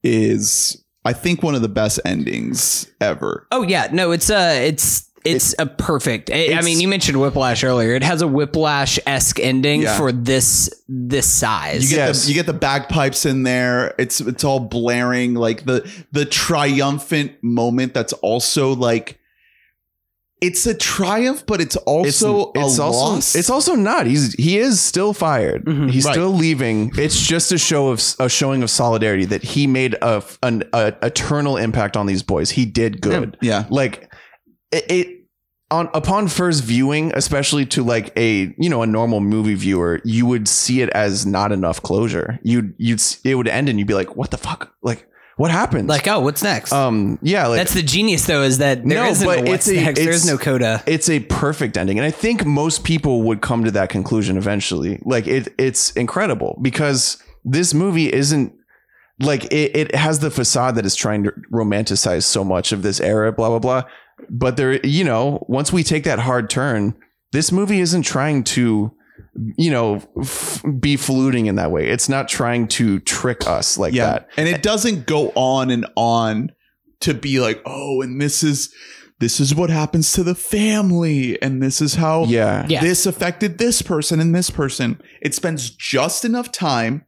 is, I think, one of the best endings ever. Oh yeah, no, it's uh, a it's it's a perfect. I- I mean, you mentioned Whiplash earlier. It has a Whiplash esque ending Yeah. for this this size. You get Yes. the you get the bagpipes in there. It's it's all blaring like the the triumphant moment. That's also like. It's a triumph, but it's also it's a also loss. it's also not. He's he is still fired. Mhm. He's Right. still leaving. It's just a show of a showing of solidarity that he made a an a eternal impact on these boys. He did good. yeah. like it, it on upon first viewing especially to like a you know a normal movie viewer you would see it as not enough closure you'd you'd it would end and you'd be like what the fuck like what happened like, oh, what's next? um yeah like That's the genius, though, is that there No, isn't but a what's it's a- next. There is no coda. it's a perfect ending and i think most people would come to that conclusion eventually like it it's incredible because this movie isn't like it, it has the facade that is trying to romanticize so much of this era blah blah blah but there you know once we take that hard turn this movie isn't trying to you know f- be fluting in that way it's not trying to trick us like yeah. that And it doesn't go on and on to be like, oh, and this is this is what happens to the family, and this is how yeah Yeah. this affected this person and this person. It spends just enough time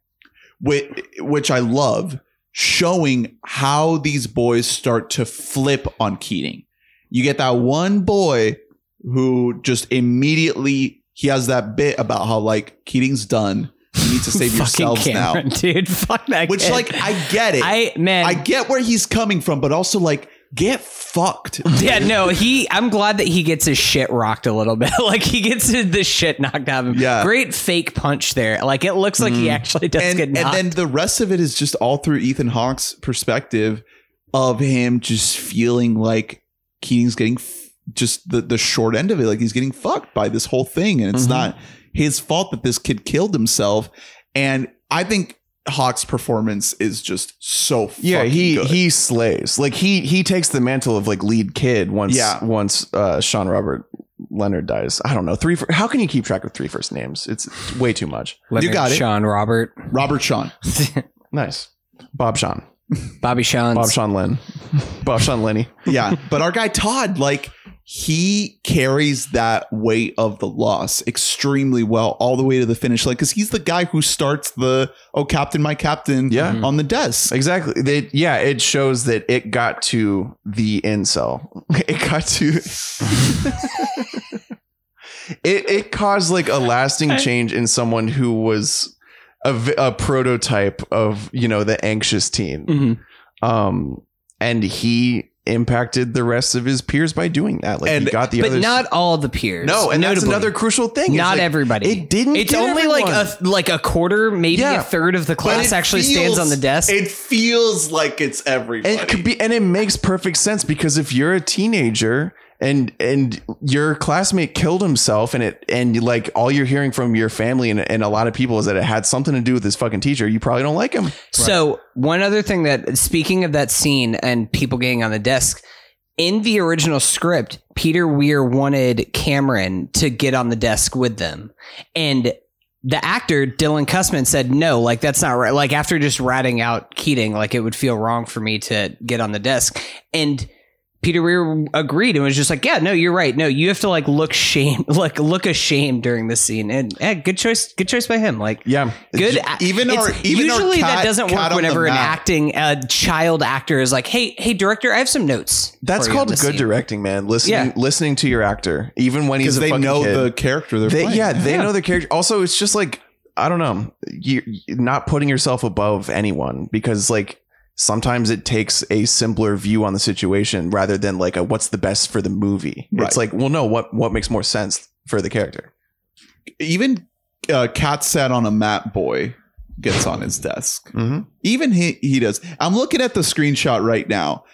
with which I love showing how these boys start to flip on Keating. You get that one boy who just immediately he has that bit about how like Keating's done. You need to <laughs> save yourselves now. Dude. <laughs> Fuck that. Which kid. like I get it. I, man, I get where he's coming from, but also like get fucked. <laughs> yeah, no, he. I'm glad that he gets his shit rocked a little bit. like he gets the shit knocked out of him. Yeah. great fake punch there. Like it looks like he mm. actually does and, get and then the rest of it is just all through Ethan Hawke's perspective of him just feeling like Keating's getting just the, the short end of it. Like he's getting fucked by this whole thing. And it's Mhm. not his fault that this kid killed himself. And I think Hawke's performance is just so yeah he good. he slays like he he takes the mantle of like lead kid once Yeah. once uh sean robert leonard dies i don't know three fir- how can you keep track of three first names it's way too much Leonard got it. Sean Robert, Mm-hmm. Robert Sean. <laughs> nice bob sean Bobby Sean. bob sean lynn bob sean lenny yeah but our guy todd like he carries that weight of the loss extremely well all the way to the finish line because he's the guy who starts the oh captain my captain Yeah. on the desk. Exactly. They, yeah it shows that it got to the incel. <laughs> It got to <laughs> it it caused like a lasting <laughs> change in someone who was a prototype of you know the anxious teen. Mhm. um and he impacted the rest of his peers by doing that. Like And- he got the but others. not all the peers. no, and that's another crucial thing. Not like, everybody. It didn't. It's get only everyone. like a like a quarter, maybe Yeah. a third of the class it actually stands on the desk. It feels like it's everybody. And it could be, and it makes perfect sense because if you're a teenager and and your classmate killed himself, and it and like all you're hearing from your family and, and a lot of people is that it had something to do with this fucking teacher, you probably don't like him. So one other thing that speaking of that scene and people getting on the desk, in the original script, Peter Weir wanted Cameron to get on the desk with them. And the actor, Dylan Kussman, said no, like that's not right. Like after just ratting out Keating, like it would feel wrong for me to get on the desk. And Peter Weir agreed and was just like, "Yeah, no, you're right. No, you have to like look shame, <laughs> like look ashamed during this scene." And eh, good choice, good choice by him. Like, Yeah, good. even it's- our- even our usually that doesn't work whenever an acting a child actor is like, "Hey, hey, director, I have some notes." That's for you on called good scene." directing, man. Listening, Yeah. listening to your actor, even when he's a they fucking know kid. the character they're They, playing. yeah, they Yeah. know the character. Also, it's just like I don't know, you you're not putting yourself above anyone because like sometimes it takes a simpler view on the situation rather than like a what's the best for the movie. Right. It's like, well, no, what what makes more sense for the character? Even uh, Cat sat on a mat boy gets on his desk. Mm-hmm. Even he he does. I'm looking at the screenshot right now,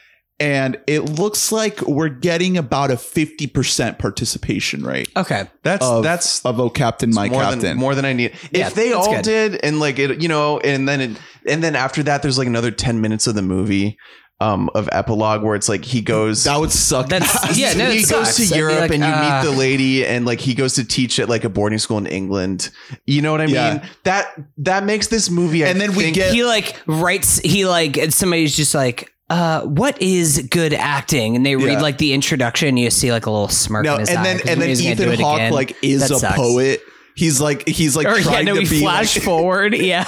and it looks like we're getting about a 50% participation rate Okay, That's Of- that's of Oh Captain, My more Captain. than more than I need. Yeah, if they all good. did, and like it, you know, and then it, and then after that, there's like another ten minutes of the movie. Um, of epilogue where it's like he goes that would suck. That's- <laughs> yeah, no, he it goes to I'd Europe like, and you ah. meet the lady and like he goes to teach at like a boarding school in England. You know what I mean? That that makes this movie. I And then we get- he like writes. He like and somebody's just like. Uh, what is good acting? And they read Yeah. like the introduction. You see like a little smirk no, in his and eye then 'cause and then he's gonna do Ethan Hawke like is That a sucks. poet. He's like he's like Or yeah, trying no, to we be flash like, <laughs> forward. Yeah,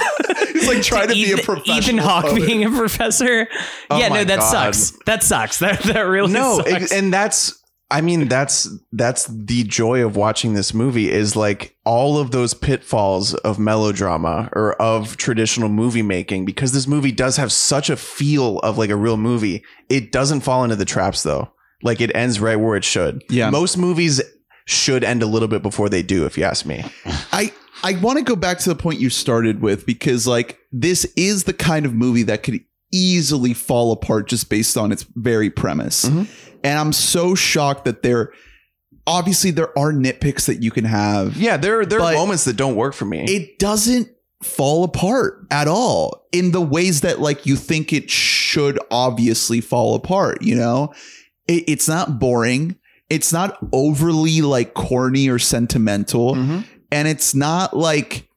he's like trying to be a Ethan- Ethan Hawke poet. being a professor. Oh yeah, no, that God. sucks. That sucks. <laughs> That that really no, sucks. it- and that's. I mean, that's that's the joy of watching this movie is like all of those pitfalls of melodrama or of traditional movie making because this movie does have such a feel of like a real movie. It doesn't fall into the traps though. Like it ends right where it should. Yeah. Most movies should end a little bit before they do, if you ask me. <laughs> I I want to go back to the point you started with because like this is the kind of movie that could easily fall apart just based on its very premise. Mhm. And I'm so shocked that there obviously there are nitpicks that you can have. Yeah, there there are moments that don't work for me. It doesn't fall apart at all in the ways that like you think it should obviously fall apart, you know? It, it's not boring. It's not overly like corny or sentimental Mhm. and it's not like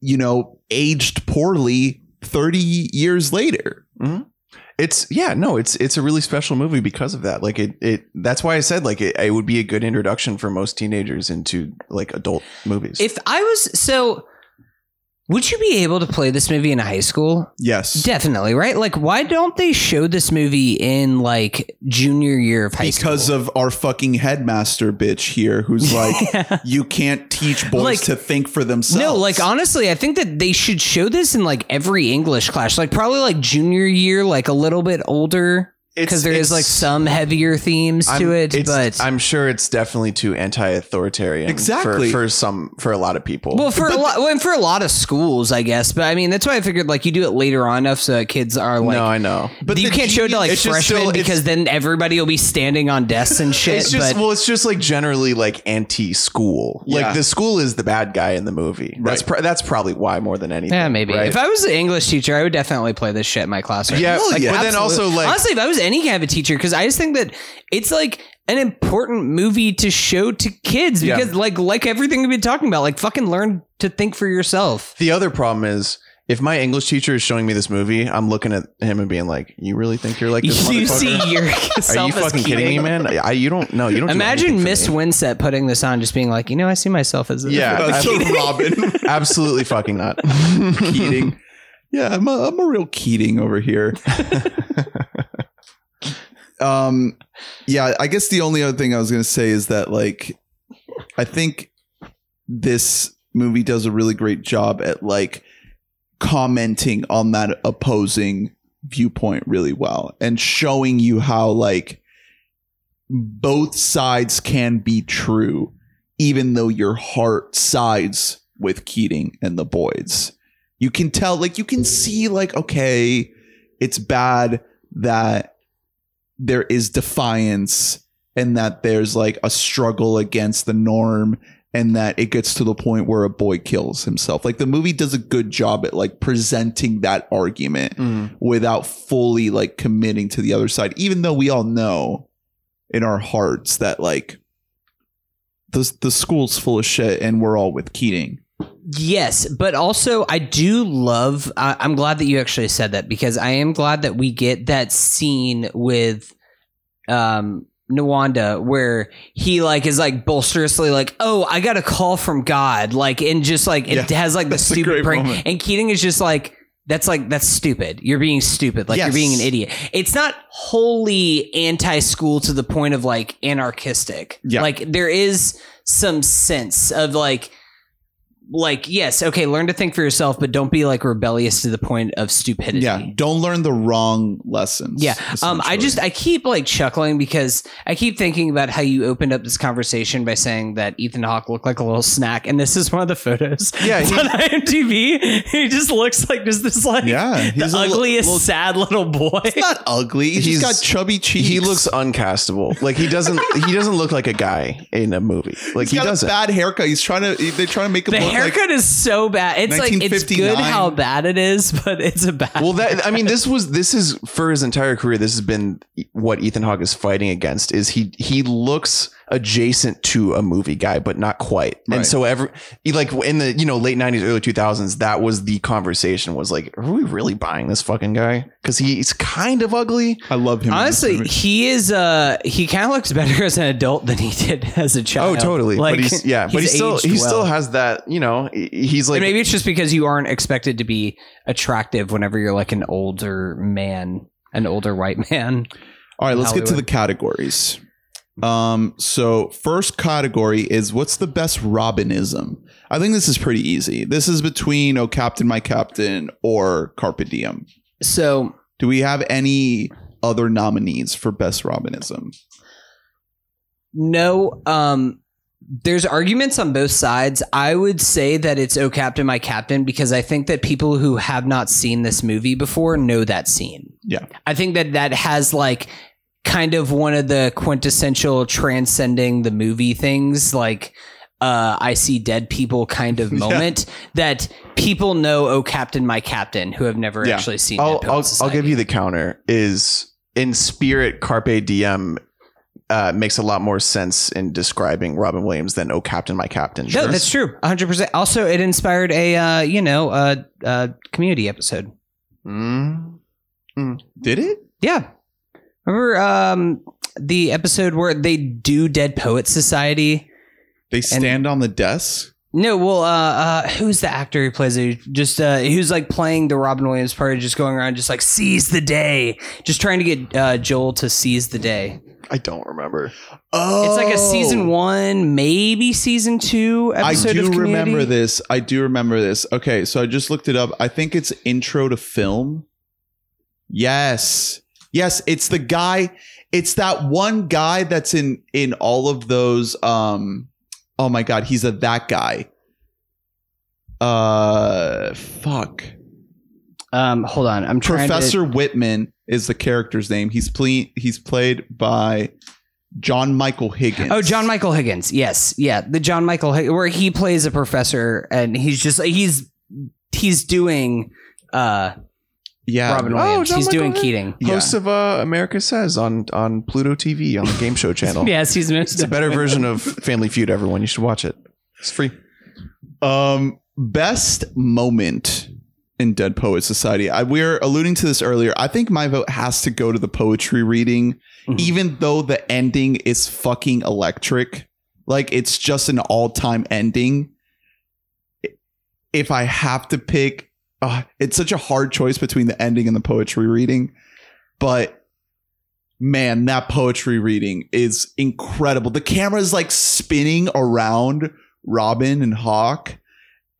you know aged poorly 30 years later It's yeah, no, it's it's a really special movie because of that. Like it it that's why I said like it, it would be a good introduction for most teenagers into like adult movies. if I was so, would you be able to play this movie in high school? yes Definitely, right? Like, why don't they show this movie in like junior year of high school? because of our fucking headmaster bitch here who's <laughs> like you can't teach boys Like- to think for themselves No, like honestly, I think that they should show this in like every English class, like probably like junior year, like a little bit older, because there is It's- like some heavier themes I'm- to it. But I'm sure it's definitely too anti-authoritarian. Exactly. for, for some for a lot of people. well, for a lot, well, and for a lot of schools, I guess. But I mean, that's why I figured like you do it later on enough so that kids are like. no, I know. But you the can't show it to like it's freshmen still- because then everybody will be standing on desks and <laughs> shit. It's just but well, it's just like generally like anti-school. Yeah. Like the school is the bad guy in the movie. That's pr- that's probably why more than anything. yeah, maybe. right? If I was an English teacher, I would definitely play this shit in my classroom. yeah, Hell like, yeah. but then also like honestly, if I was any kind of a teacher, because I just think that it's like an important movie to show to kids Yeah. because like like everything we've been talking about, like fucking learn to think for yourself. The other problem is if my English teacher is showing me this movie, I'm looking at him and being like, "You really think you're like this <laughs> you see yourself Are you <laughs> as fucking kidding me, man? I, you don't know. You don't. Imagine anything for Miss me. Winsett putting this on, just being like, you know, I see myself as a Yeah. <laughs> So Absolutely. robin Absolutely fucking not. keating yeah I'm a, I'm a real keating over here um yeah i guess the only other thing i was gonna say is that like i think this movie does a really great job at like commenting on that opposing viewpoint really well and showing you how like both sides can be true even though your heart sides with Keating and the Boyds. You can tell like you can see like okay, it's bad that there is defiance and that there's like a struggle against the norm and that it gets to the point where a boy kills himself. Like the movie does a good job at like presenting that argument Mm. without fully like committing to the other side, even though we all know in our hearts that like the the school's full of shit and we're all with Keating. Yes, but also I do love. I I'm glad that you actually said that because I am glad that we get that scene with um Nuwanda where he like is like bolsterously like, oh, I got a call from God, like, and just like it Yeah, has like <laughs> the stupid prank, moment. and Keating is just like. That's like that's stupid. You're being stupid. Like Yes. you're being an idiot. It's not wholly anti-school to the point of like anarchistic. Yeah. Like there is some sense of like like yes okay learn to think for yourself but don't be like rebellious to the point of stupidity Yeah, don't learn the wrong lessons. yeah um i just i keep like chuckling because i keep thinking about how you opened up this conversation by saying that ethan hawke looked like a little snack and this is one of the photos Yeah, he- on <laughs> imdb he just looks like just this like Yeah, the he's a ugliest little- sad little boy He's not ugly. He's, He's- just got chubby cheeks. He looks uncastable. Like he doesn't. he doesn't look like a guy in a movie. Like He's he got doesn't. a bad haircut. He's trying to. They're trying to make him the look haircut like. is so bad it's like it's good how bad it is <laughs> but it's a bad well, that I mean, this was this is for his entire career. This has been what Ethan Hawke is fighting against. Is he he looks adjacent to a movie guy, but not quite. Right. And so every like in the you know late nineties, early two thousands, that was the conversation. Was like, are we really buying this fucking guy? Because he's kind of ugly. I love him. in this Honestly, he is uh he kind of looks better <laughs> as an adult than he did <laughs> as a child. Oh, totally. Like, but he's yeah, but he still aged he still has that. You know, he's like and maybe it's just because you aren't expected to be attractive whenever you're like an older man, an older white man. All right, let's get to the categories. Um, so first category is what's the best Robinism? I think this is pretty easy. This is between "Oh Captain, My Captain" or "Carpe Diem." So Do we have any other nominees for best Robinism? no, um, there's arguments on both sides. I would say that it's "Oh Captain, My Captain" because I think that people who have not seen this movie before know that scene. Yeah. I think that that has like kind of one of the quintessential transcending the movie things, like uh, I see dead people kind of <laughs> moment that people know. Oh, Captain, my Captain, who have never Yeah. actually seen. I'll I'll, I'll give you the counter is in spirit Carpe Diem uh, makes a lot more sense in describing Robin Williams than Oh Captain My Captain. No, that's true. 100. percent Also, it inspired a uh, you know a, community episode. Mm. Did it? Yeah. Remember um, the episode where they do Dead Poet Society? They stand on the desk. No, well, uh, uh, who's the actor who plays it? Just uh, who's like playing the Robin Williams part, just going around, just like seize the day, just trying to get uh, Joel to seize the day. I don't remember. Oh, It's like a season one, maybe season two episode. I do remember this. I do remember this. Okay, so I just looked it up. I think it's intro to film. Yes. Yes, it's the guy. It's that one guy that's in in all of those um oh my god, he's a that guy. Uh fuck. Um, hold on, I'm trying Professor to. Whitman is the character's name. He's ple- he's played by John Michael Higgins. Oh, John Michael Higgins. Yes, yeah, the John Michael Higgins, where he plays a professor, and he's just he's he's doing uh Yeah. Robin Oh, Williams. John he's Michael doing Higgins. Keating. Yeah. Of uh, America Says on on Pluto TV on the Game Show <laughs> channel. Yes, he's most It's a better version of Family Feud. Everyone, you should watch it. It's free. Um, best moment in Dead Poet Society. I, we were alluding to this earlier. I think my vote has to go to the poetry reading, Mhm. even though the ending is fucking electric. Like it's just an all-time ending. If I have to pick, uh, it's such a hard choice between the ending and the poetry reading, but. Man, that poetry reading is incredible. The camera is like spinning around Robin and Hawke.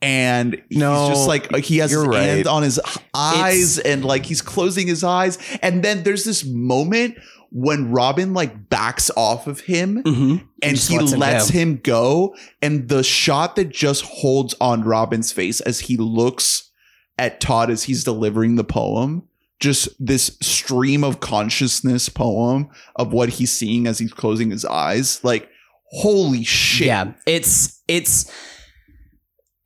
and he's No, just like he has his right. hand on his eyes and like he's closing his eyes and then there's this moment when robin like backs off of him Mhm. and just he lets lets, him him, go. go. and the shot that just holds on robin's face as he looks at todd as he's delivering the poem just this stream of consciousness poem of what he's seeing as he's closing his eyes like holy shit Yeah, it's it's.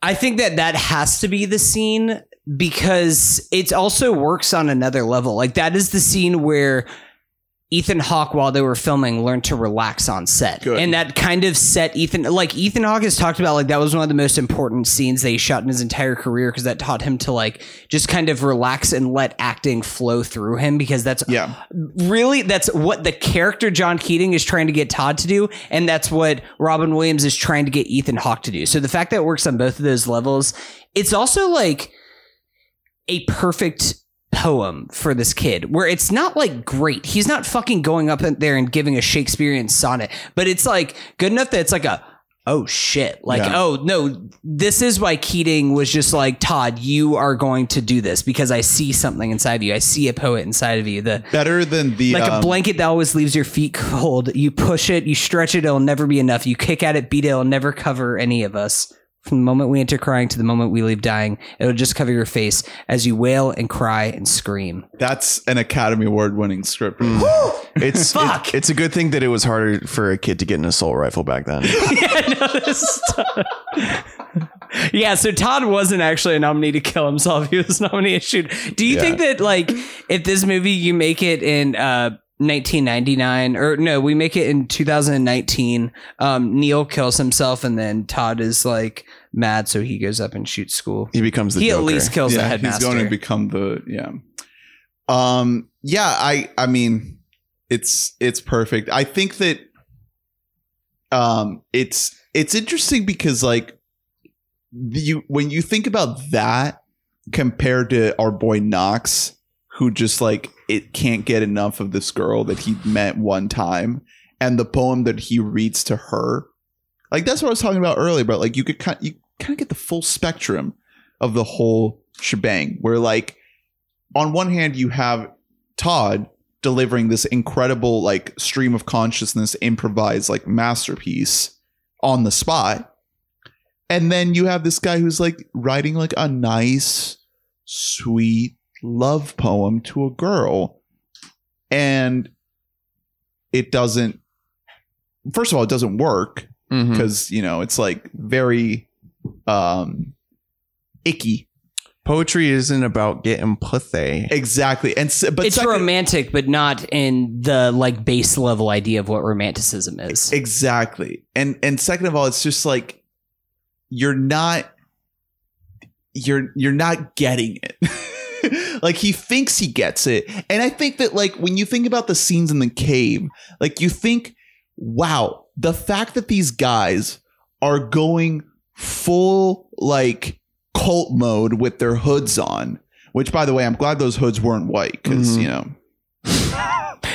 I think that that has to be the scene because it also works on another level. Like that is the scene where Ethan Hawke, while they were filming, learned to relax on set, Good. and that kind of set Ethan. Like Ethan Hawke has talked about, like that was one of the most important scenes they shot in his entire career because that taught him to like just kind of relax and let acting flow through him because that's yeah really that's what the character John Keating is trying to get Todd to do, and that's what Robin Williams is trying to get Ethan Hawke to do. So the fact that it works on both of those levels, it's also like a perfect poem for this kid where it's not like great. He's not fucking going up there and giving a Shakespearean sonnet, but it's like good enough that it's like a oh shit. Like, Yeah. oh no, this is why Keating was just like, Todd, you are going to do this because I see something inside of you. I see a poet inside of you. The better than the like a um, blanket that always leaves your feet cold. You push it, you stretch it, it'll never be enough. You kick at it, beat it, it'll never cover any of us. From the moment we enter crying to the moment we leave dying, it'll just cover your face as you wail and cry and scream. that's an academy award winning script <laughs> It's Fuck. it- it's a good thing that it was harder for a kid to get an assault rifle back then. <laughs> yeah, no, this is yeah, so Todd wasn't actually a nominee to kill himself. He was nominated to shoot. Do you Yeah. think that like if this movie you make it in uh 1999 or no, we make it in 2019, um Neil kills himself and then Todd is like mad so he goes up and shoots school. He becomes the He Joker. at least kills the yeah, headmaster. he's going to become the yeah. Um yeah, I I mean it's it's perfect. I think that um it's it's interesting because like you when you think about that compared to our boy Knox who just like it can't get enough of this girl that he met one time and the poem that he reads to her. Like that's what I was talking about earlier but like you could kind you kind of get the full spectrum of the whole shebang where like on one hand you have Todd delivering this incredible like stream of consciousness improvised like masterpiece on the spot and then you have this guy who's like writing like a nice sweet love poem to a girl. And it doesn't first of all it doesn't work because you know it's like very um icky. Poetry isn't about getting pussy. exactly. And s- but it's second- romantic, but not in the like base level idea of what romanticism is. exactly. And and second of all it's just like you're not you're you're not getting it like he thinks he gets it and i think that like when you think about the scenes in the cave like you think wow the fact that these guys are going full like cult mode with their hoods on which by the way i'm glad those hoods weren't white because Mhm. you know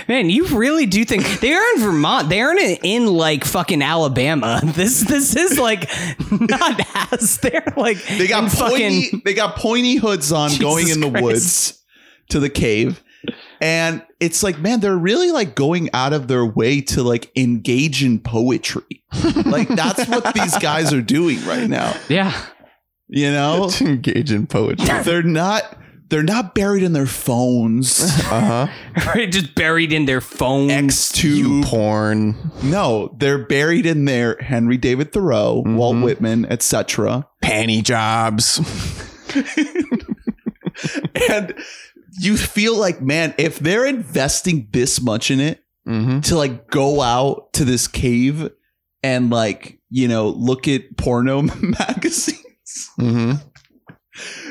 Man, you really do think they are in Vermont? They aren't in, in like fucking Alabama. <laughs> This this is like <laughs> not as they're like They got pointy. fucking They got pointy hoods on, Jesus going in the Christ. woods to the cave, and it's like, man, they're really like going out of their way to like engage in poetry. like that's what these guys are doing right now. <laughs> yeah. You know, to engage in poetry. they're not. They're not buried in their phones. Uh huh. Right, just buried in their phones. X You two. porn. No, they're buried in their Henry David Thoreau, Walt Mhm. Whitman, etc. Panty jobs. <laughs> and you feel like, man, if they're investing this much in it Mm-hmm. to like go out to this cave and like, you know, look at porno <laughs> magazines, Mm-hmm.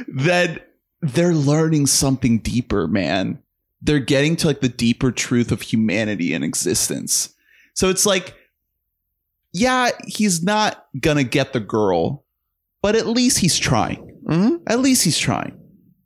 then they're learning something deeper, man. They're getting to like the deeper truth of humanity and existence. So it's like, yeah, he's not gonna get the girl, but at least he's trying. Mm-hmm. At least he's trying,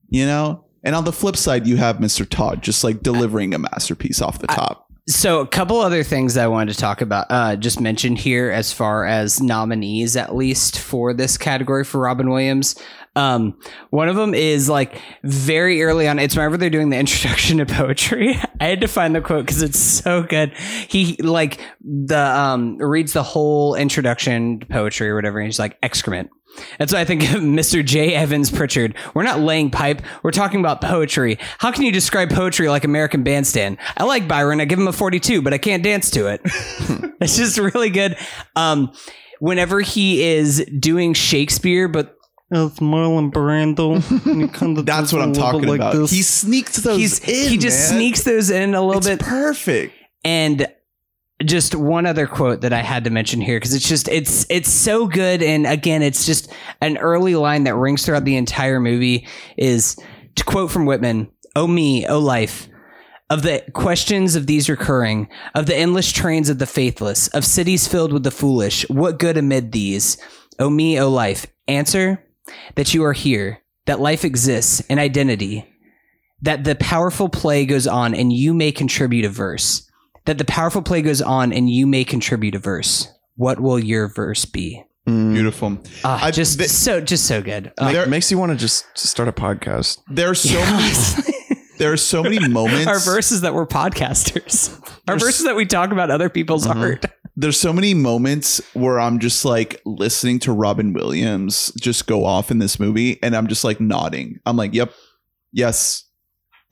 you know? And on the flip side, you have Mr. Todd just like delivering a masterpiece off the top. So, a couple other things I wanted to talk about, uh, just mentioned here, as far as nominees, at least for this category for Robin Williams. Um, one of them is like very early on. It's whenever they're doing the <laughs> introduction to poetry. I had to find the quote because it's so good. He like the um reads the whole introduction to poetry or whatever, and he's like excrement. And so I think <laughs> Mr. J. Evans Pritchard. We're not laying pipe. We're talking about poetry. How can you describe poetry like American Bandstand? I like Byron. I give him a 42, but I can't dance to it. <laughs> it's just really good. Um, whenever he is doing Shakespeare, but it's Marlon Brando. <laughs> That's what I'm talking about. He sneaks those He's, in. he just man. sneaks those in a little It's bit. perfect. And just one other quote that I had to mention here because it's just it's it's so good and again it's just an early line that rings throughout the entire movie is to quote from Whitman, "Oh me, oh life, of the questions of these recurring, of the endless trains of the faithless, of cities filled with the foolish, what good amid these? Oh me, oh life, answer that you are here, that life exists, an identity, that the powerful play goes on and you may contribute a verse. That the powerful play goes on and you may contribute a verse. What will your verse be? Mm. Beautiful. Ah, I- just th- so just so good. Uh, Make- There- makes you want to just start a podcast. There are so many. There are so many <laughs> moments. our verses that we're podcasters. Our There's- verses that we talk about other people's Mhm. art. There's so many moments where I'm just like listening to Robin Williams just go off in this movie, and I'm just like nodding. I'm like, "Yep, yes,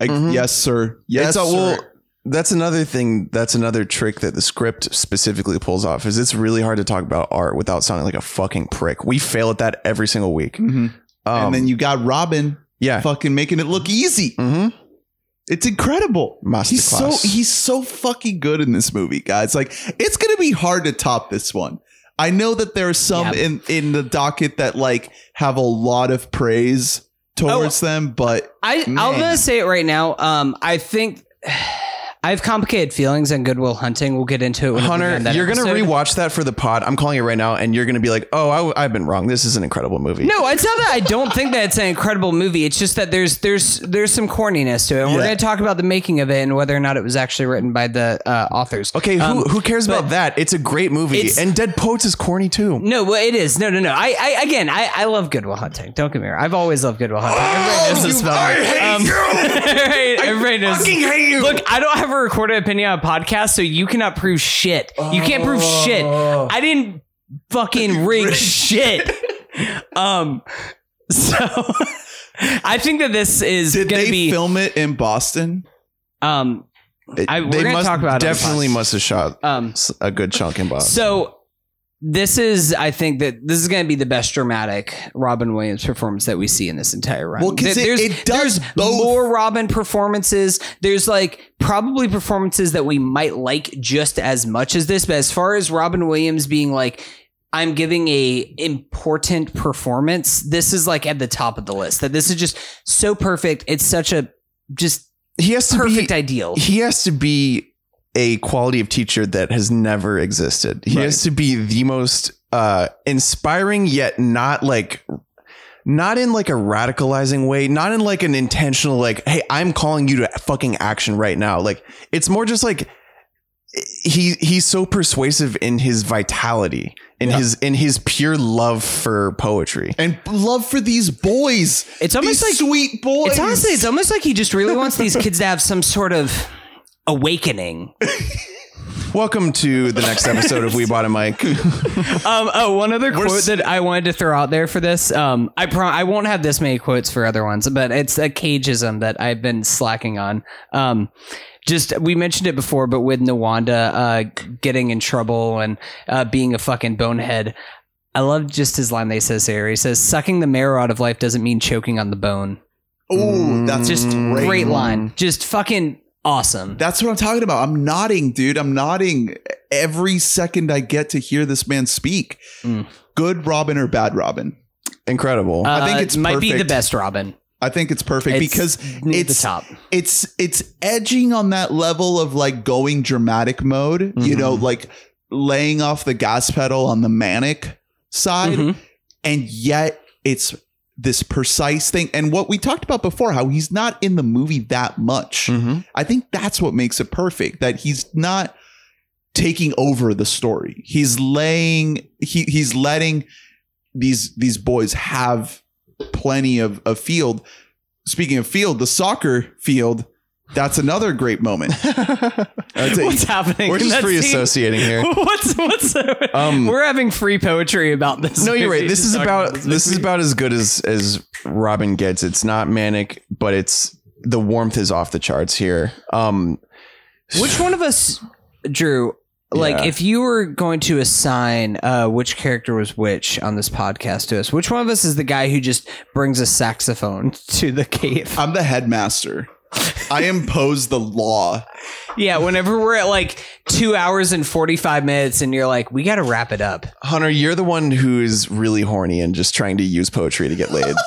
I, Mhm. yes, sir, yes, It's a- sir." well, that's another thing. That's another trick that the script specifically pulls off. Is it's really hard to talk about art without sounding like a fucking prick. We fail at that every single week. Mhm. Um, and then you got Robin yeah. fucking making it look easy. hmm It's incredible. He's so Masterclass. he's so fucking good in this movie, guys. Like it's gonna be hard to top this one. I know that there are some Yeah. in in the docket that like have a lot of praise towards them, but I I'm gonna say it right now. Um, I think <sighs> I have complicated feelings on Good Will Hunting. We'll get into it. whenever Hunter, you're gonna rewatch that for the pod. I'm calling it right now, and you're gonna be like, "Oh, I, have been wrong. This is an incredible movie." No, it's not that I don't think that it's an incredible movie. It's just that there's there's there's some corniness to it. And We're going to talk about the making of it and whether or not it was actually written by the uh, authors. Okay, who, Um, who cares about that? It's a great movie, and Dead Poets is corny too. No, well, it is. No, no, no. I, I again, I, I love Good Will Hunting. Don't get me wrong. I've always loved Good Will Hunting. Everybody knows this about me. Um, <laughs> right, everybody knows. hate you. Look, I don't have a recorded opinion on a podcast, so you cannot prove shit. You can't prove shit. Oh. I didn't fucking <laughs> rig shit. Um, so <laughs> I think that this is did going they to be. film it in Boston? um, I- we're they gonna must talk about it on the definitely must have shot um, a good chunk in Boston. So this is, I think that this is going to be the best dramatic Robin Williams performance that we see in this entire run. Well, 'cause There- it- there's, it does there's both. more Robin performances. There's like probably performances that we might like just as much as this, but as far as Robin Williams being like. I'm giving a important performance. This is like at the top of the list. That this is just so perfect. It's such a just he has to perfect be ideal. he has to be a quality of teacher that has never existed. He Right. has to be the most uh inspiring yet not like not in like a radicalizing way, not in like an intentional like hey, I'm calling you to fucking action right now. Like it's more just like he he's so persuasive in his vitality, in Yeah. his in his pure love for poetry. And love for these boys. It's almost these like sweet boys. It's honestly, it's almost like he just really wants these kids to have some sort of awakening. Welcome to the next episode of We Bought a Mic. <laughs> Um, oh, one other We're quote s- that I wanted to throw out there for this. Um, I pro- I won't have this many quotes for other ones, but it's a cageism that I've been slacking on. Um, just we mentioned it before, but with Nuwanda uh, getting in trouble and uh, being a fucking bonehead. I love just his line they says here. He says, "Sucking the marrow out of life doesn't mean choking on the bone." Ooh, that's Just just great. great line. Just fucking awesome. That's what I'm talking about. I'm nodding, dude. I'm nodding every second I get to hear this man speak. Mm. Good Robin or bad Robin? Incredible. I think Uh, it's might be the best Robin. I think it's perfect It's because it's the top. it's it's edging on that level of like going dramatic mode, you Mm-hmm. know, like laying off the gas pedal on the manic side, Mhm. and yet it's this precise thing. And what we talked about before, how he's not in the movie that much. Mhm. I think that's what makes it perfect. That he's not taking over the story. He's laying he he's letting these these boys have plenty of, of field. Speaking of field, the soccer field, that's another great moment. <laughs> What's happening? We're in just that free scene? associating here. <laughs> what's what's Um, we're having free poetry about this. No, you're movie. right. This Just is talking about this is movie. about as good as as Robin gets. It's not manic, but it's the warmth is off the charts here. Um, Which one of us, Drew? Like, Yeah. if you were going to assign uh, which character was which on this podcast to us, which one of us is the guy who just brings a saxophone to the cave? I'm the headmaster. I impose the law. yeah, whenever we're at like two hours and 45 minutes and you're like, we got to wrap it up. Hunter, you're the one who is really horny and just trying to use poetry to get laid. <laughs>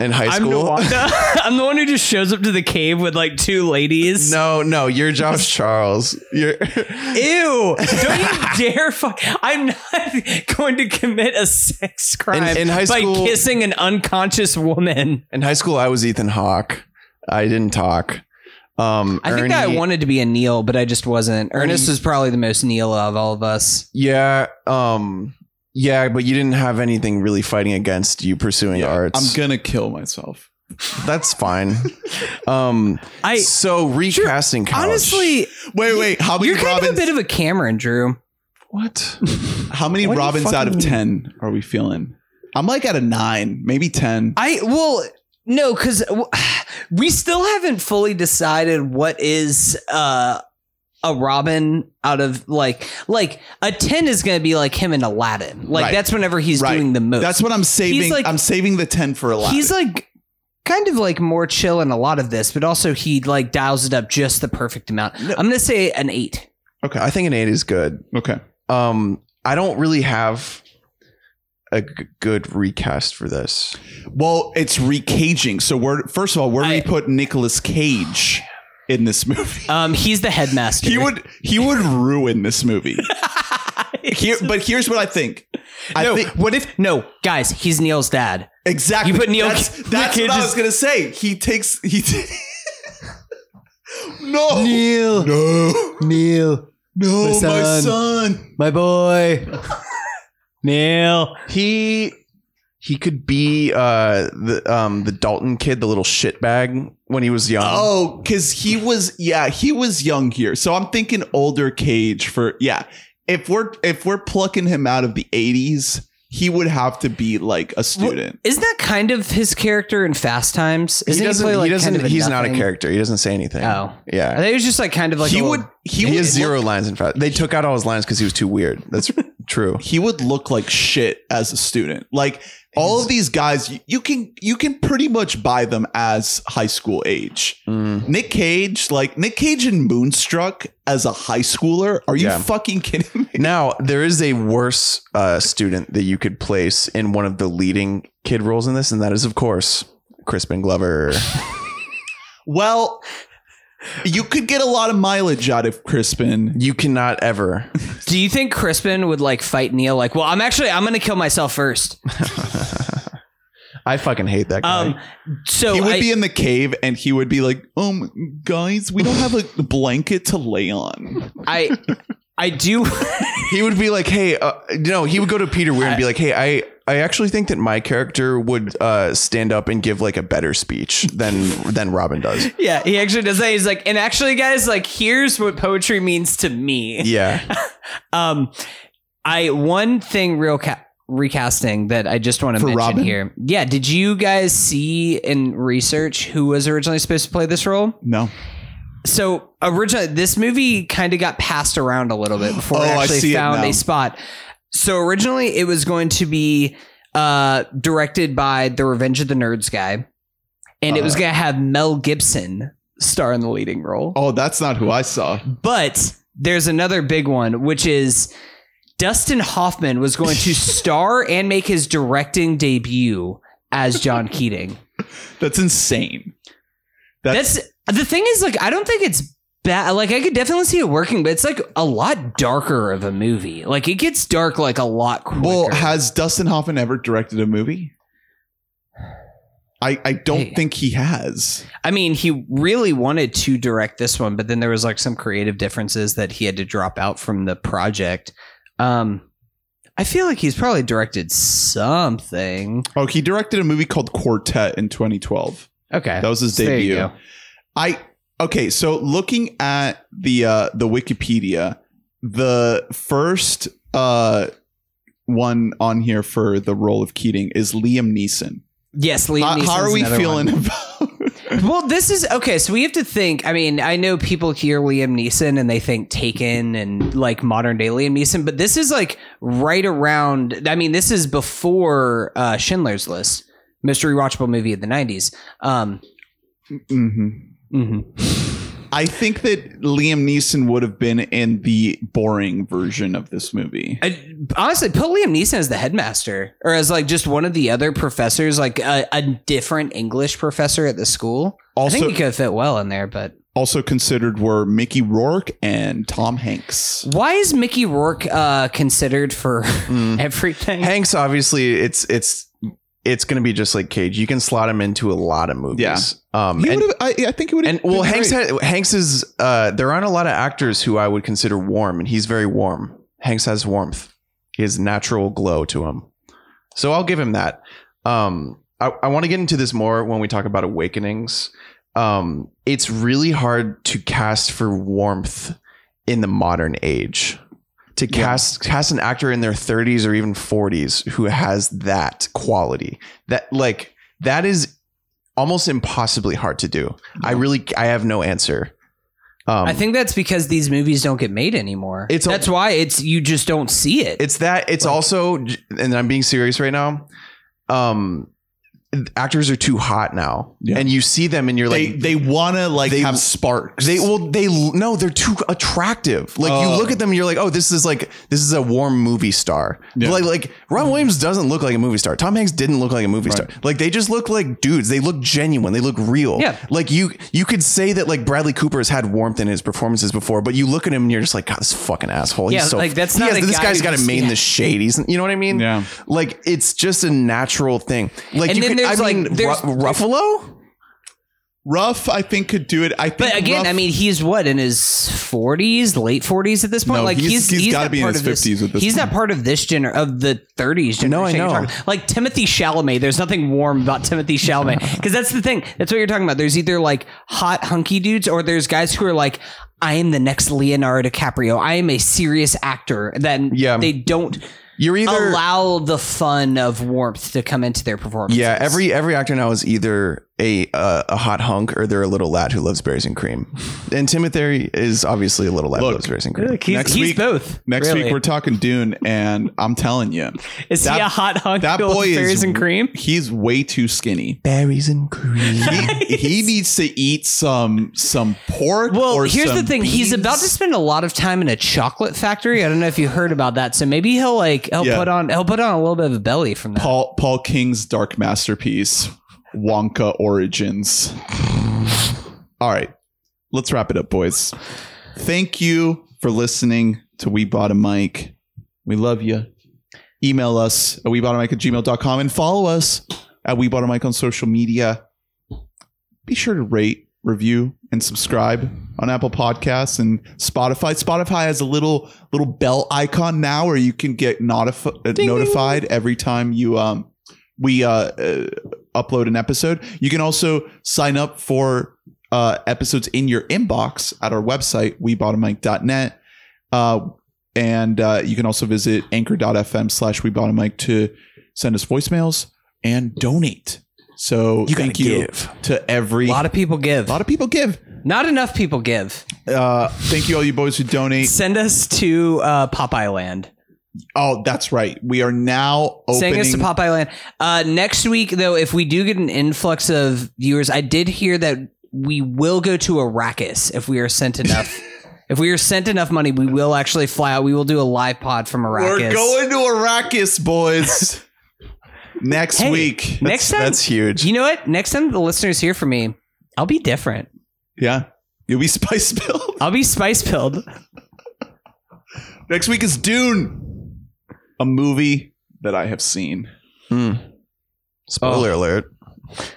In high I'm school, Nuwanda. <laughs> I'm the one who just shows up to the cave with like two ladies. no, no, you're Josh <laughs> Charles. You're Ew! Don't you dare fuck! I'm not going to commit a sex crime in high by school- kissing an unconscious woman. in high school. I was Ethan Hawke. I didn't talk. Um, I think I wanted to be a Neil, but I just wasn't. Ernest is probably the most Neil of all of us. Yeah, um, yeah, but you didn't have anything really fighting against you pursuing arts. I'm gonna kill myself. That's fine. <laughs> um, I so recasting Couch. honestly, Wait, wait. How many you're kind of a bit of a Cameron, Drew. what? <laughs> how many What do you Robins out of fucking- ten are we feeling? I'm like at a nine, maybe ten. I well, no, because we still haven't fully decided what is uh a Robin out of like like a ten is going to be like him in Aladdin. Like Right. that's whenever he's Right. doing the most. That's what I'm saving. like- I'm saving the ten for a lot. he's like kind of like more chill in a lot of this, but also he like dials it up just the perfect amount. I'm gonna say an eight. okay. I think an eight is good. okay. Um, I don't really have a g- good recast for this. Well, it's recaging. So where first of all, where do I- we put Nicolas Cage in this movie? <laughs> Um, he's the headmaster. He would he would ruin this movie. <laughs> Here, but here's what I think. I no, think what if no guys? He's Neil's dad. exactly. You put Neil- That's, Nick that's Cage what I is- was gonna say. He takes he. T- <laughs> no, Neil, no, Neil, no, My my son. son. my boy, Neil. He he could be uh the um the Dalton kid, the little shitbag when he was young. Oh, because he was yeah he was young here. So I'm thinking older Cage for yeah. If we're if we're plucking him out of the 80s, he would have to be like a student. Isn't that kind of his character in Fast Times? he Isn't doesn't. play, He, doesn't. kind of a he's not a character. He doesn't say anything. Oh. I yeah. think he was just like kind of like he a would little- he, He has zero look- lines. In fact, they took out all his lines because he was too weird. That's <laughs> true. he would look like shit as a student. Like all of these guys, you, you can you can pretty much buy them as high school age. Mm. Nick Cage, like Nick Cage in Moonstruck as a high schooler. Are you Yeah. fucking kidding me? Now there is a worse uh, student that you could place in one of the leading kid roles in this, and that is, of course, Crispin Glover. <laughs> Well, you could get a lot of mileage out of Crispin. you cannot ever. Do you think Crispin would like fight Neil? Like, well, I'm actually I'm gonna kill myself first. <laughs> I fucking hate that guy. Um, so he would I, be in the cave and he would be like, um, guys, we don't have a blanket to lay on. I I do. <laughs> he would be like, "Hey, uh, no." He would go to Peter Weir and be like, "Hey, I." I actually think that my character would uh, stand up and give like a better speech than than Robin does. yeah, he actually does that. He's like, and actually, guys, like, here's what poetry means to me. Yeah, <laughs> Um, I one thing real ca- recasting that I just want to For mention Robin? here. Yeah, did you guys see in research who was originally supposed to play this role? No. So originally, this movie kind of got passed around a little bit before Oh, it I actually it found now. a spot. So originally, it was going to be uh, directed by the Revenge of the Nerds guy, and it was Uh. going to have Mel Gibson star in the leading role. Oh, that's not who I saw. But there's another big one, which is Dustin Hoffman was going to <laughs> star and make his directing debut as John Keating. <laughs> That's insane. That's, That's the thing is like I don't think it's bad. Like I could definitely see it working, but it's like a lot darker of a movie. Like it gets dark like a lot quicker. well, has Dustin Hoffman ever directed a movie? I, I don't Hey. think he has. I mean, he really wanted to direct this one, but then there was like some creative differences that he had to drop out from the project. Um, I feel like he's probably directed something. Oh, he directed a movie called Quartet in 2012. Okay, That was his you debut. I okay, so looking at the uh the Wikipedia, the first uh one on here for the role of Keating is Liam Neeson. Yes, Liam How, how are we feeling one. about <laughs> <laughs> Well, this is okay. So we have to think. I mean, I know people hear Liam Neeson and they think Taken and like modern day Liam Neeson, but this is like right around. I mean, this is before uh, Schindler's List, mystery watchable movie of the '90s. Um, Mhm. Mhm. I think that Liam Neeson would have been in the boring version of this movie. I, honestly, put Liam Neeson as the headmaster or as like just one of the other professors, like a, a different English professor at the school. I Also, think he could fit well in there, but also considered were Mickey Rourke and Tom Hanks. why is Mickey Rourke uh, considered for Mm. <laughs> everything? Hanks, obviously, it's it's it's going to be just like Cage. You can slot him into a lot of movies. Yeah. Um, and, I, I think it would have. and well, Hanks had, Hanks is uh, there aren't a lot of actors who I would consider warm, and he's very warm. Hanks has warmth. He has natural glow to him, so I'll give him that. Um, I, I want to get into this more when we talk about awakenings. Um, it's really hard to cast for warmth in the modern age. To Yeah. cast cast an actor in their 30s or even 40s who has that quality. That like that is almost impossibly hard to do. I really I have no answer. Um, I think that's because these movies don't get made anymore. It's a- that's why it's you just don't see it. it's that it's Like- also and I'm being serious right now. Um actors are too hot now. Yeah. And you see them and you're they like they want to like they- have sparks. They well, they no, they're too attractive. Like you Oh. look at them, and you're like, oh, this is like this is a warm movie star. Yeah. Like like Ron Williams doesn't look like a movie star. Tom Hanks didn't look like a movie Right. star. Like they just look like dudes. They look genuine. They look real. Yeah. Like you you could say that like Bradley Cooper has had warmth in his performances before, but you look at him and you're just like, God, this fucking asshole. Yeah, He's so like, that's he not has- this guy guy's got to main yeah. the shade. He's you know what I mean? Yeah. Like it's just a natural thing. Like And you could, there's, I like, mean, there's- Ru- Ruffalo. Ruff, I think could do it. I think. but again, Ruff- I mean, he's what in his 40s, late 40s at this point. No, like he's- he's he's he's gotta not be in part his of this- 50s at this He's not part of this gener of the 30s generation. No, I know. Like Timothy Chalamet, there's nothing warm about Timothy Chalamet <laughs> because that's the thing. That's what you're talking about. There's either like hot hunky dudes or there's guys who are like. I am the next Leonardo DiCaprio. I am a serious actor. Then Yeah. they don't You're either allow the fun of warmth to come into their performance. Yeah, every every actor now is either a uh, a hot hunk or they're a little lad who loves berries and cream. And Timothy is obviously a little lad who loves berries and cream. he's, Next he's week- both. next really. week we're talking Dune, and I'm telling you, <laughs> is he a hot hunk? that who loves boy is berries and cream. He's way too skinny. Berries and cream. He, he needs to eat some some pork. Well, or here's the some thing. He's about to spend a lot of time in a chocolate factory. I don't know if you heard about that. So maybe he'll like he'll Yeah. put on he'll put on a little bit of a belly from that. Paul Paul King's dark masterpiece, Wonka Origins. All right, let's wrap it up, boys. Thank you for listening to We Bought a Mic. We love you. Email us at weboughtamike at gmail.com and follow us at We Bought a Mic on social media. Be sure to rate, review, and subscribe on Apple Podcasts and Spotify. Spotify has a little little bell icon now where you can get notif- notified every time you um we uh, uh upload an episode. You can also sign up for uh episodes in your inbox at our website webottomike.net. Uh and uh, you can also visit anchor.fm slash we bought a mic to send us voicemails and donate. So You thank you give. to every a lot of people give. a lot of people give. Not enough people give. Uh, thank you, all you boys who donate. Send us to uh, Popeye Land. Oh, that's right. We are now opening. us to Popeye Land. Uh, next week, though, if we do get an influx of viewers, I did hear that we will go to Arrakis if we are sent enough. <laughs> if we are sent enough money, we will actually fly out. We will do a live pod from Arrakis. We're going to Arrakis, boys. <laughs> next Hey, week. Next time, That's huge. you know what? Next time the listeners hear from me, I'll be different. Yeah. You'll be <laughs> spice filled. I'll be spice pilled. Next week is Dune, a movie that I have seen. Mm. Spoiler alert.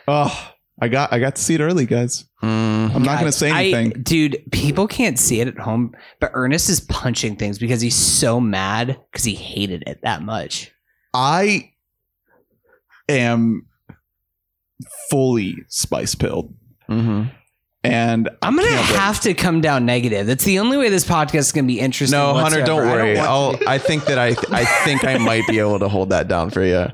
Oh, I got I got to see it early, guys. Mm. I'm not going to say I- anything. dude, people can't see it at home, but Ernest is punching things because he's so mad because he hated it that much. I am fully spice pilled, hmm and I I'm gonna have to come down negative. That's the only way this podcast is gonna be interesting. No, Hunter, don't I worry. want I'll. I think that I. I think I might be able to hold that down for you.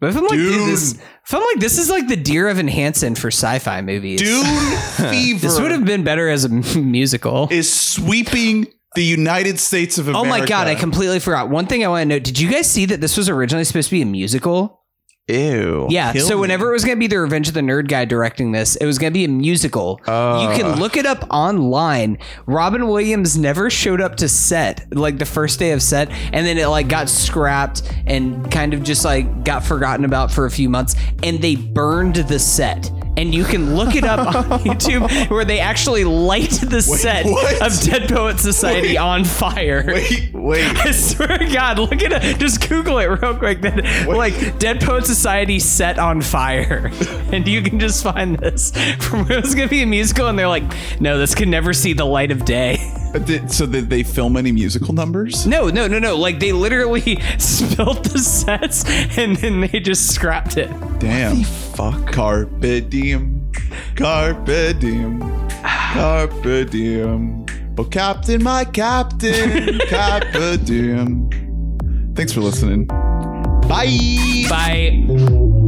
but if I'm like, Dune. this, if I'm like, this is like the Dear Evan Hansen for sci-fi movies. Dune <laughs> Fever this would have been better as a musical. is sweeping the United States of America. Oh my god, I completely forgot. One thing I want to note: Did you guys see that this was originally supposed to be a musical? Ew. Yeah. So me. whenever it was going to be the Revenge of the Nerd guy directing this, it was going to be a musical. Uh. you can look it up online. Robin Williams never showed up to set, like the first day of set, and then it like got scrapped and kind of just like got forgotten about for a few months, and they burned the set. And you can look it up on <laughs> YouTube where they actually light the set what? of Dead Poet Society on fire. Wait, wait. <laughs> I swear to God, look at it. Just Google it real quick. Then, like Dead Poet Society set on fire, <laughs> and you can just find this from where it was gonna be a musical, and they're like, no, this can never see the light of day. But did- so did they film any musical numbers? No, no, no, no. Like they literally <laughs> spilled the sets, and then they just scrapped it. Damn. Fuck. Carpe diem. Carpe diem. Carpe diem. Oh, Captain, my Captain. <laughs> Carpe diem. Thanks for listening. Bye. Bye.